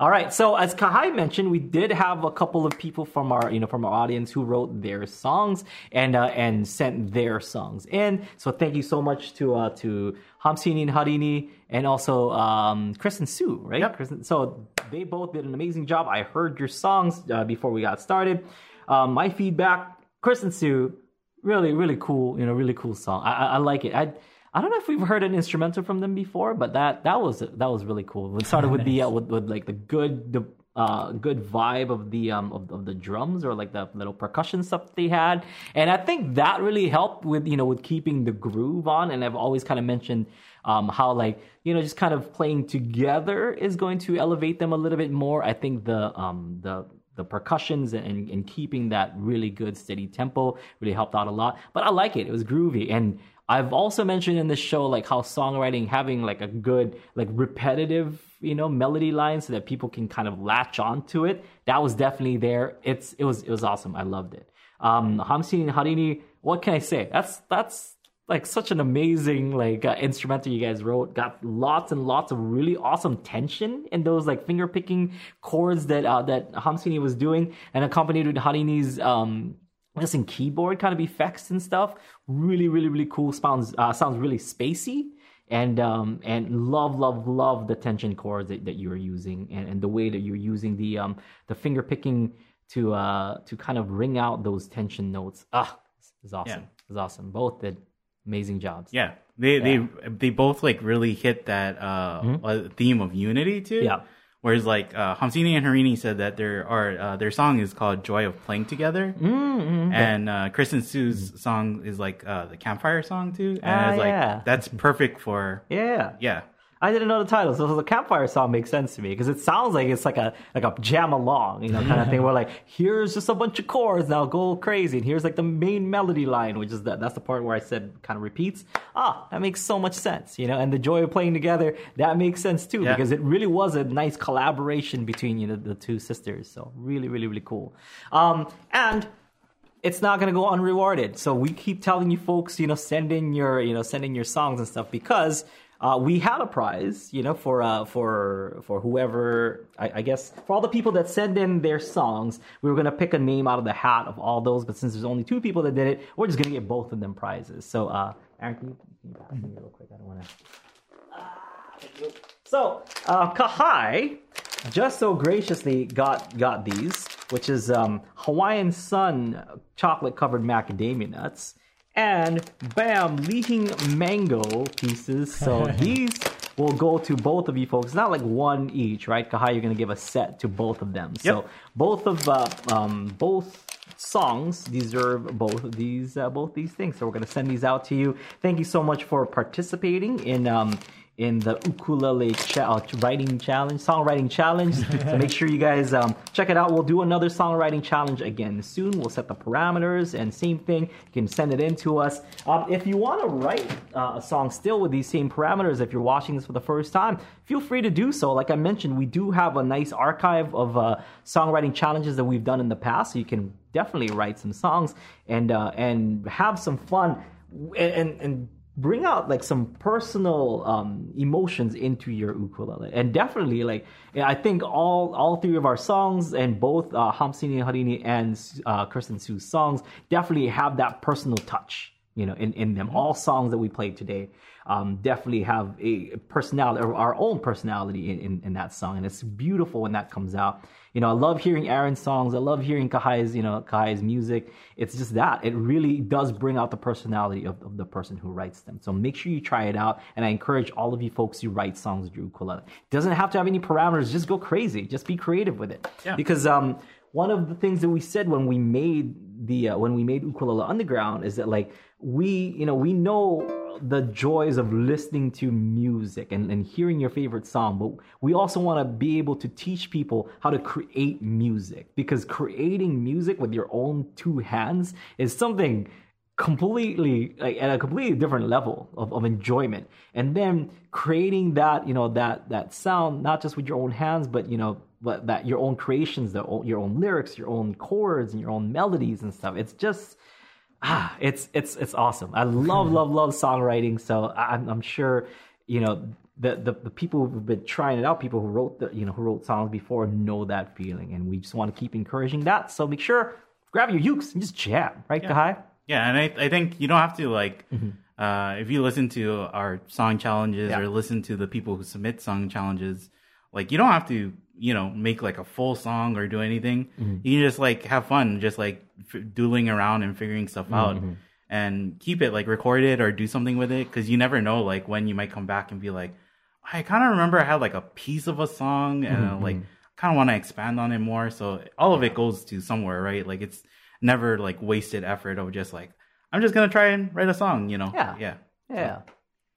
All right, so as Kahai mentioned, we did have a couple of people from our, you know, from our audience who wrote their songs and uh, and sent their songs in. So thank you so much to uh, to Hamsini Harini and also um, and Sue, right? Yep. Kristen, so they both did an amazing job. I heard your songs uh, before we got started. Um, my feedback, Kristen Sue, really, really cool. You know, really cool song. I, I, I like it. I I don't know if we've heard an instrumental from them before, but that that was that was really cool. It started with the uh, with, with like the good the uh good vibe of the um of, of the drums or like the little percussion stuff they had, and I think that really helped with you know with keeping the groove on. And I've always kind of mentioned um how like you know just kind of playing together is going to elevate them a little bit more. I think the um the the percussions and, and keeping that really good steady tempo really helped out a lot. But I like it. It was groovy. And I've also mentioned in this show like how songwriting having like a good like repetitive you know melody line so that people can kind of latch onto it. That was definitely there. It's it was it was awesome. I loved it. Um, Hamsin Harini. What can I say? That's that's like such an amazing like uh, instrumental you guys wrote. Got lots and lots of really awesome tension in those like finger picking chords that uh, that Hamsini was doing, and accompanied with Harini's um just in keyboard kind of effects and stuff. Really, really, really cool. Sounds uh, sounds really spacey. And um and love love love the tension chords that, that you are using and, and the way that you're using the um the finger picking to uh to kind of ring out those tension notes. Ah, it's awesome. Yeah. It's awesome. Both did amazing jobs. Yeah, they they they both like really hit that uh, uh, theme of unity too. Mm-hmm. Yeah. Whereas like uh, Hamsini and Harini said that their are uh, their song is called "Joy of Playing Together," Mm-hmm. and uh, Kristen Sue's song is like uh, the campfire song too. And Ah, it's like yeah. that's perfect for Yeah. yeah. I didn't know the title, so the campfire song makes sense to me because it sounds like it's like a like a jam along, you know, kind of thing. Where like here's just a bunch of chords, now go crazy, and here's like the main melody line, which is that that's the part where I said kind of repeats. Ah, that makes so much sense, you know. And the joy of playing together that makes sense too Yeah. because it really was a nice collaboration between you know the two sisters. So really, really, really cool. Um, and it's not going to go unrewarded. So we keep telling you folks, you know, send in your, you know, send in your songs and stuff because uh, we had a prize, you know, for uh, for for whoever, I, I guess, for all the people that send in their songs, we were to pick a name out of the hat of all those. But since there's only two people that did it, we're just to get both of them prizes. So, uh, Aaron, can you, can you pass me real quick? I don't want to. So, uh, Kahai just so graciously got got these, which is um, Hawaiian Sun chocolate covered macadamia nuts, and bam, li hing mango pieces. So [LAUGHS] these will go to both of you folks. It's Not like one each, right? Kahai, you're gonna give a set to both of them. So both of uh, um, both songs deserve both of these uh, both these things. So we're gonna send these out to you. Thank you so much for participating in um, in the ukulele cha- uh, writing challenge, songwriting challenge. [LAUGHS] so make sure you guys um, check it out. We'll do another songwriting challenge again soon. We'll set the parameters and same thing. You can send it in to us. Um, if you want to write uh, a song still with these same parameters, if you're watching this for the first time, feel free to do so. Like I mentioned, we do have a nice archive of uh, songwriting challenges that we've done in the past, so you can definitely write some songs and uh, and have some fun and and, and bring out like some personal um, emotions into your ukulele. And definitely like i think all all three of our songs and both uh, hamsini harini and uh, kristen sue's songs definitely have that personal touch you know in, in them. All songs that we played today um, definitely have a personality or our own personality in, in, in that song. And it's beautiful when that comes out you know i love hearing aaron's songs. I love hearing kahai's you know kahai's music. It's just that. It really does bring out the personality of, of the person who writes them. So make sure you try it out. And i encourage all of you folks who write songs with your ukulele it doesn't have to have any parameters. Just go crazy. Just be creative with it. Yeah. because um one of the things that we said when we made the uh, when we made ukulele underground is that like we you know we know the joys of listening to music and, and hearing your favorite song but we also want to be able to teach people how to create music because creating music with your own two hands is something completely like at a completely different level of, of enjoyment. And then creating that you know that that sound not just with your own hands but you know but that your own creations the, your own lyrics your own chords and your own melodies and stuff it's just ah it's it's it's awesome. I love love love songwriting. So i'm, I'm sure you know the, the the people who've been trying it out people who wrote the you know who wrote songs before know that feeling. And we just want to keep encouraging that. So make sure grab your ukes and just jam right Kahai? Yeah, and I, I think you don't have to like uh, if you listen to our song challenges Yeah. or listen to the people who submit song challenges, like you don't have to you know make like a full song or do anything. Mm-hmm. You can just like have fun, just like f- doodling around and figuring stuff mm-hmm, out, mm-hmm. and keep it like recorded or do something with it because you never know like when you might come back and be like, I kind of remember I had like a piece of a song and uh, like kind of want to expand on it more. So all of it goes to somewhere, right? Like it's never like wasted effort of just like I'm just gonna try and write a song, you know? Yeah. yeah, yeah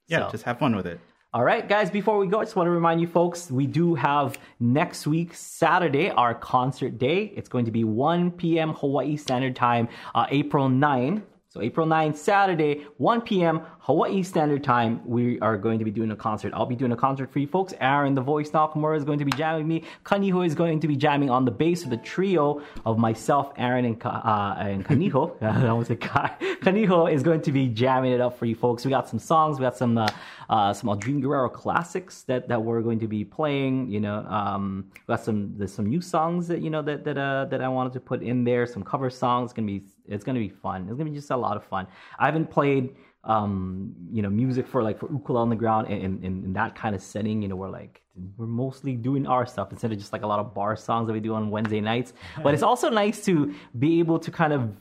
yeah. So- Just have fun with it. All right, guys, before we go, I just want to remind you folks we do have next week, Saturday, our concert day. It's going to be 1 p.m. Hawaii Standard Time, uh, April 9. So April 9th, Saturday, 1 p.m. Hawaii Standard Time, we are going to be doing a concert. I'll be doing a concert for you folks. Aaron, the voice Nakamura, is going to be jamming me. Kaniho is going to be jamming on the bass of the trio of myself, Aaron, and, uh, and Kaniho. [LAUGHS] I was a guy. Kaniho is going to be jamming it up for you folks. We got some songs. We got some uh, uh, some Aldrine Guerrero classics that, that we're going to be playing. You know, um, we got some there's some new songs that you know that that uh, that I wanted to put in there. Some cover songs. It's gonna be it's gonna be fun. It's gonna be just a lot of fun. I haven't played um, you know music for like for ukulele underground in, in, in that kind of setting. You know, we're like we're mostly doing our stuff instead of just like a lot of bar songs that we do on Wednesday nights. [LAUGHS] But it's also nice to be able to kind of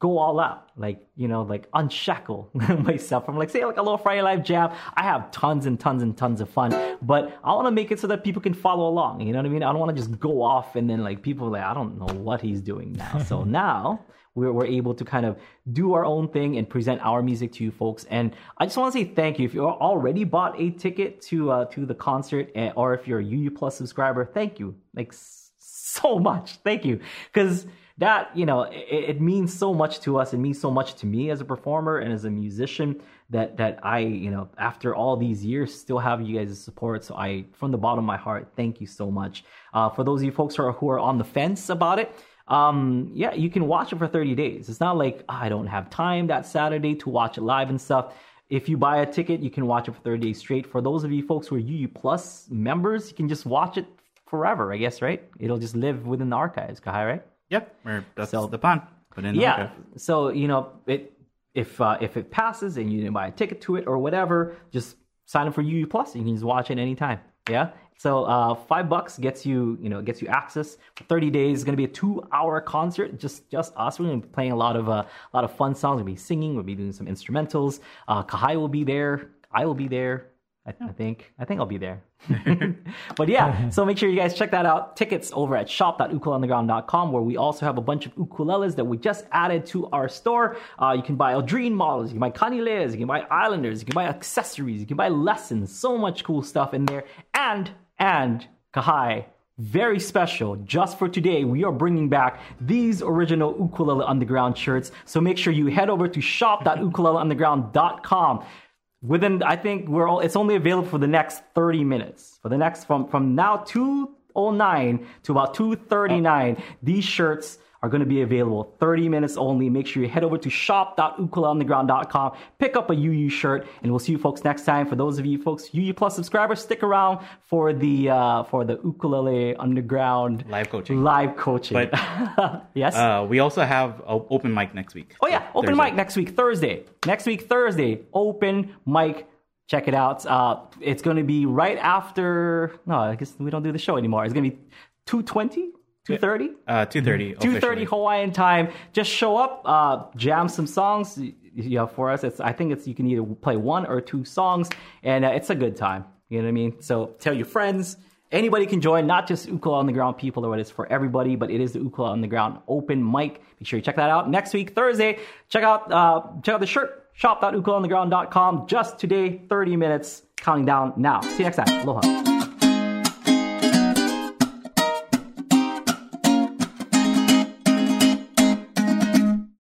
go all out, like you know, like unshackle [LAUGHS] myself from like say like a little Friday Live jam. I have tons and tons and tons of fun, but I want to make it so that people can follow along. You know what I mean? I don't want to just go off and then like people are like I don't know what he's doing now. so [LAUGHS] now we're, we're able to kind of do our own thing and present our music to you folks. And I just want to say thank you if you already bought a ticket to uh, to the concert, and, or if you're a UU Plus subscriber, thank you like so much, thank you because that you know it, it, means so much to us. It means so much to me as a performer and as a musician that that i you know after all these years still have you guys' support. So i from the bottom of my heart thank you so much. Uh, for those of you folks who are, who are on the fence about it um, yeah you can watch it for 30 days. It's not like oh, i don't have time that saturday to watch it live and stuff. If you buy a ticket you can watch it for 30 days straight. For those of you folks who are uu plus members you can just watch it forever i guess right? It'll just live within the archives Kahai, right Yep, or that's So- the pun. Put in the yeah. So you know, it if uh, if it passes and you didn't buy a ticket to it or whatever, just sign up for UU Plus. You can just watch it anytime. Yeah. So uh, five bucks gets you you know gets you access for 30 days. It's gonna be a two hour concert. Just just us. We're gonna be playing a lot of uh, a lot of fun songs. We'll be singing. We'll be doing some instrumentals. Uh, Kahai will be there. I will be there. I, I think I think I'll be there. [LAUGHS] [LAUGHS] but yeah, so make sure you guys check that out. Tickets over at shop.ukuleleunderground.com where we also have a bunch of ukuleles that we just added to our store. Uh, you can buy Aldrine models, you can buy Kanile'as, you can buy Islanders, you can buy accessories, you can buy lessons. So much cool stuff in there. And and Kahai, very special, just for today, we are bringing back these original Ukulele Underground shirts. So make sure you head over to shop.ukuleleunderground.com within i think we're all it's only available for the next 30 minutes. For the next from from now 209 to about 239 these shirts are going to be available 30 minutes only make sure you head over to shop.ukuleleunderground.com pick up a uu shirt and we'll see you folks next time for those of you folks uu plus subscribers stick around for the uh for the ukulele underground Live coaching. live coaching But- [LAUGHS] yes Uh, we also have open mic next week. Oh yeah, open Thursday. mic next week Thursday. Next week Thursday, open mic. Check it out. Uh, it's going to be right after. No, I guess we don't do the show anymore. It's going to be 220, 230. Uh, two thirty. 2:30 Hawaiian time. Just show up, uh, jam some songs. You know, for us, it's I think it's you can either play one or two songs, and uh, it's a good time. You know what I mean? So tell your friends. Anybody can join, not just Ukulele Underground people, or what it's for everybody, but it is the Ukulele Underground open mic. Make sure you check that out next week, Thursday. Check out uh, check out the shirt, shop.ukuleleunderground.com. Just today, 30 minutes, counting down now. See you next time. Aloha.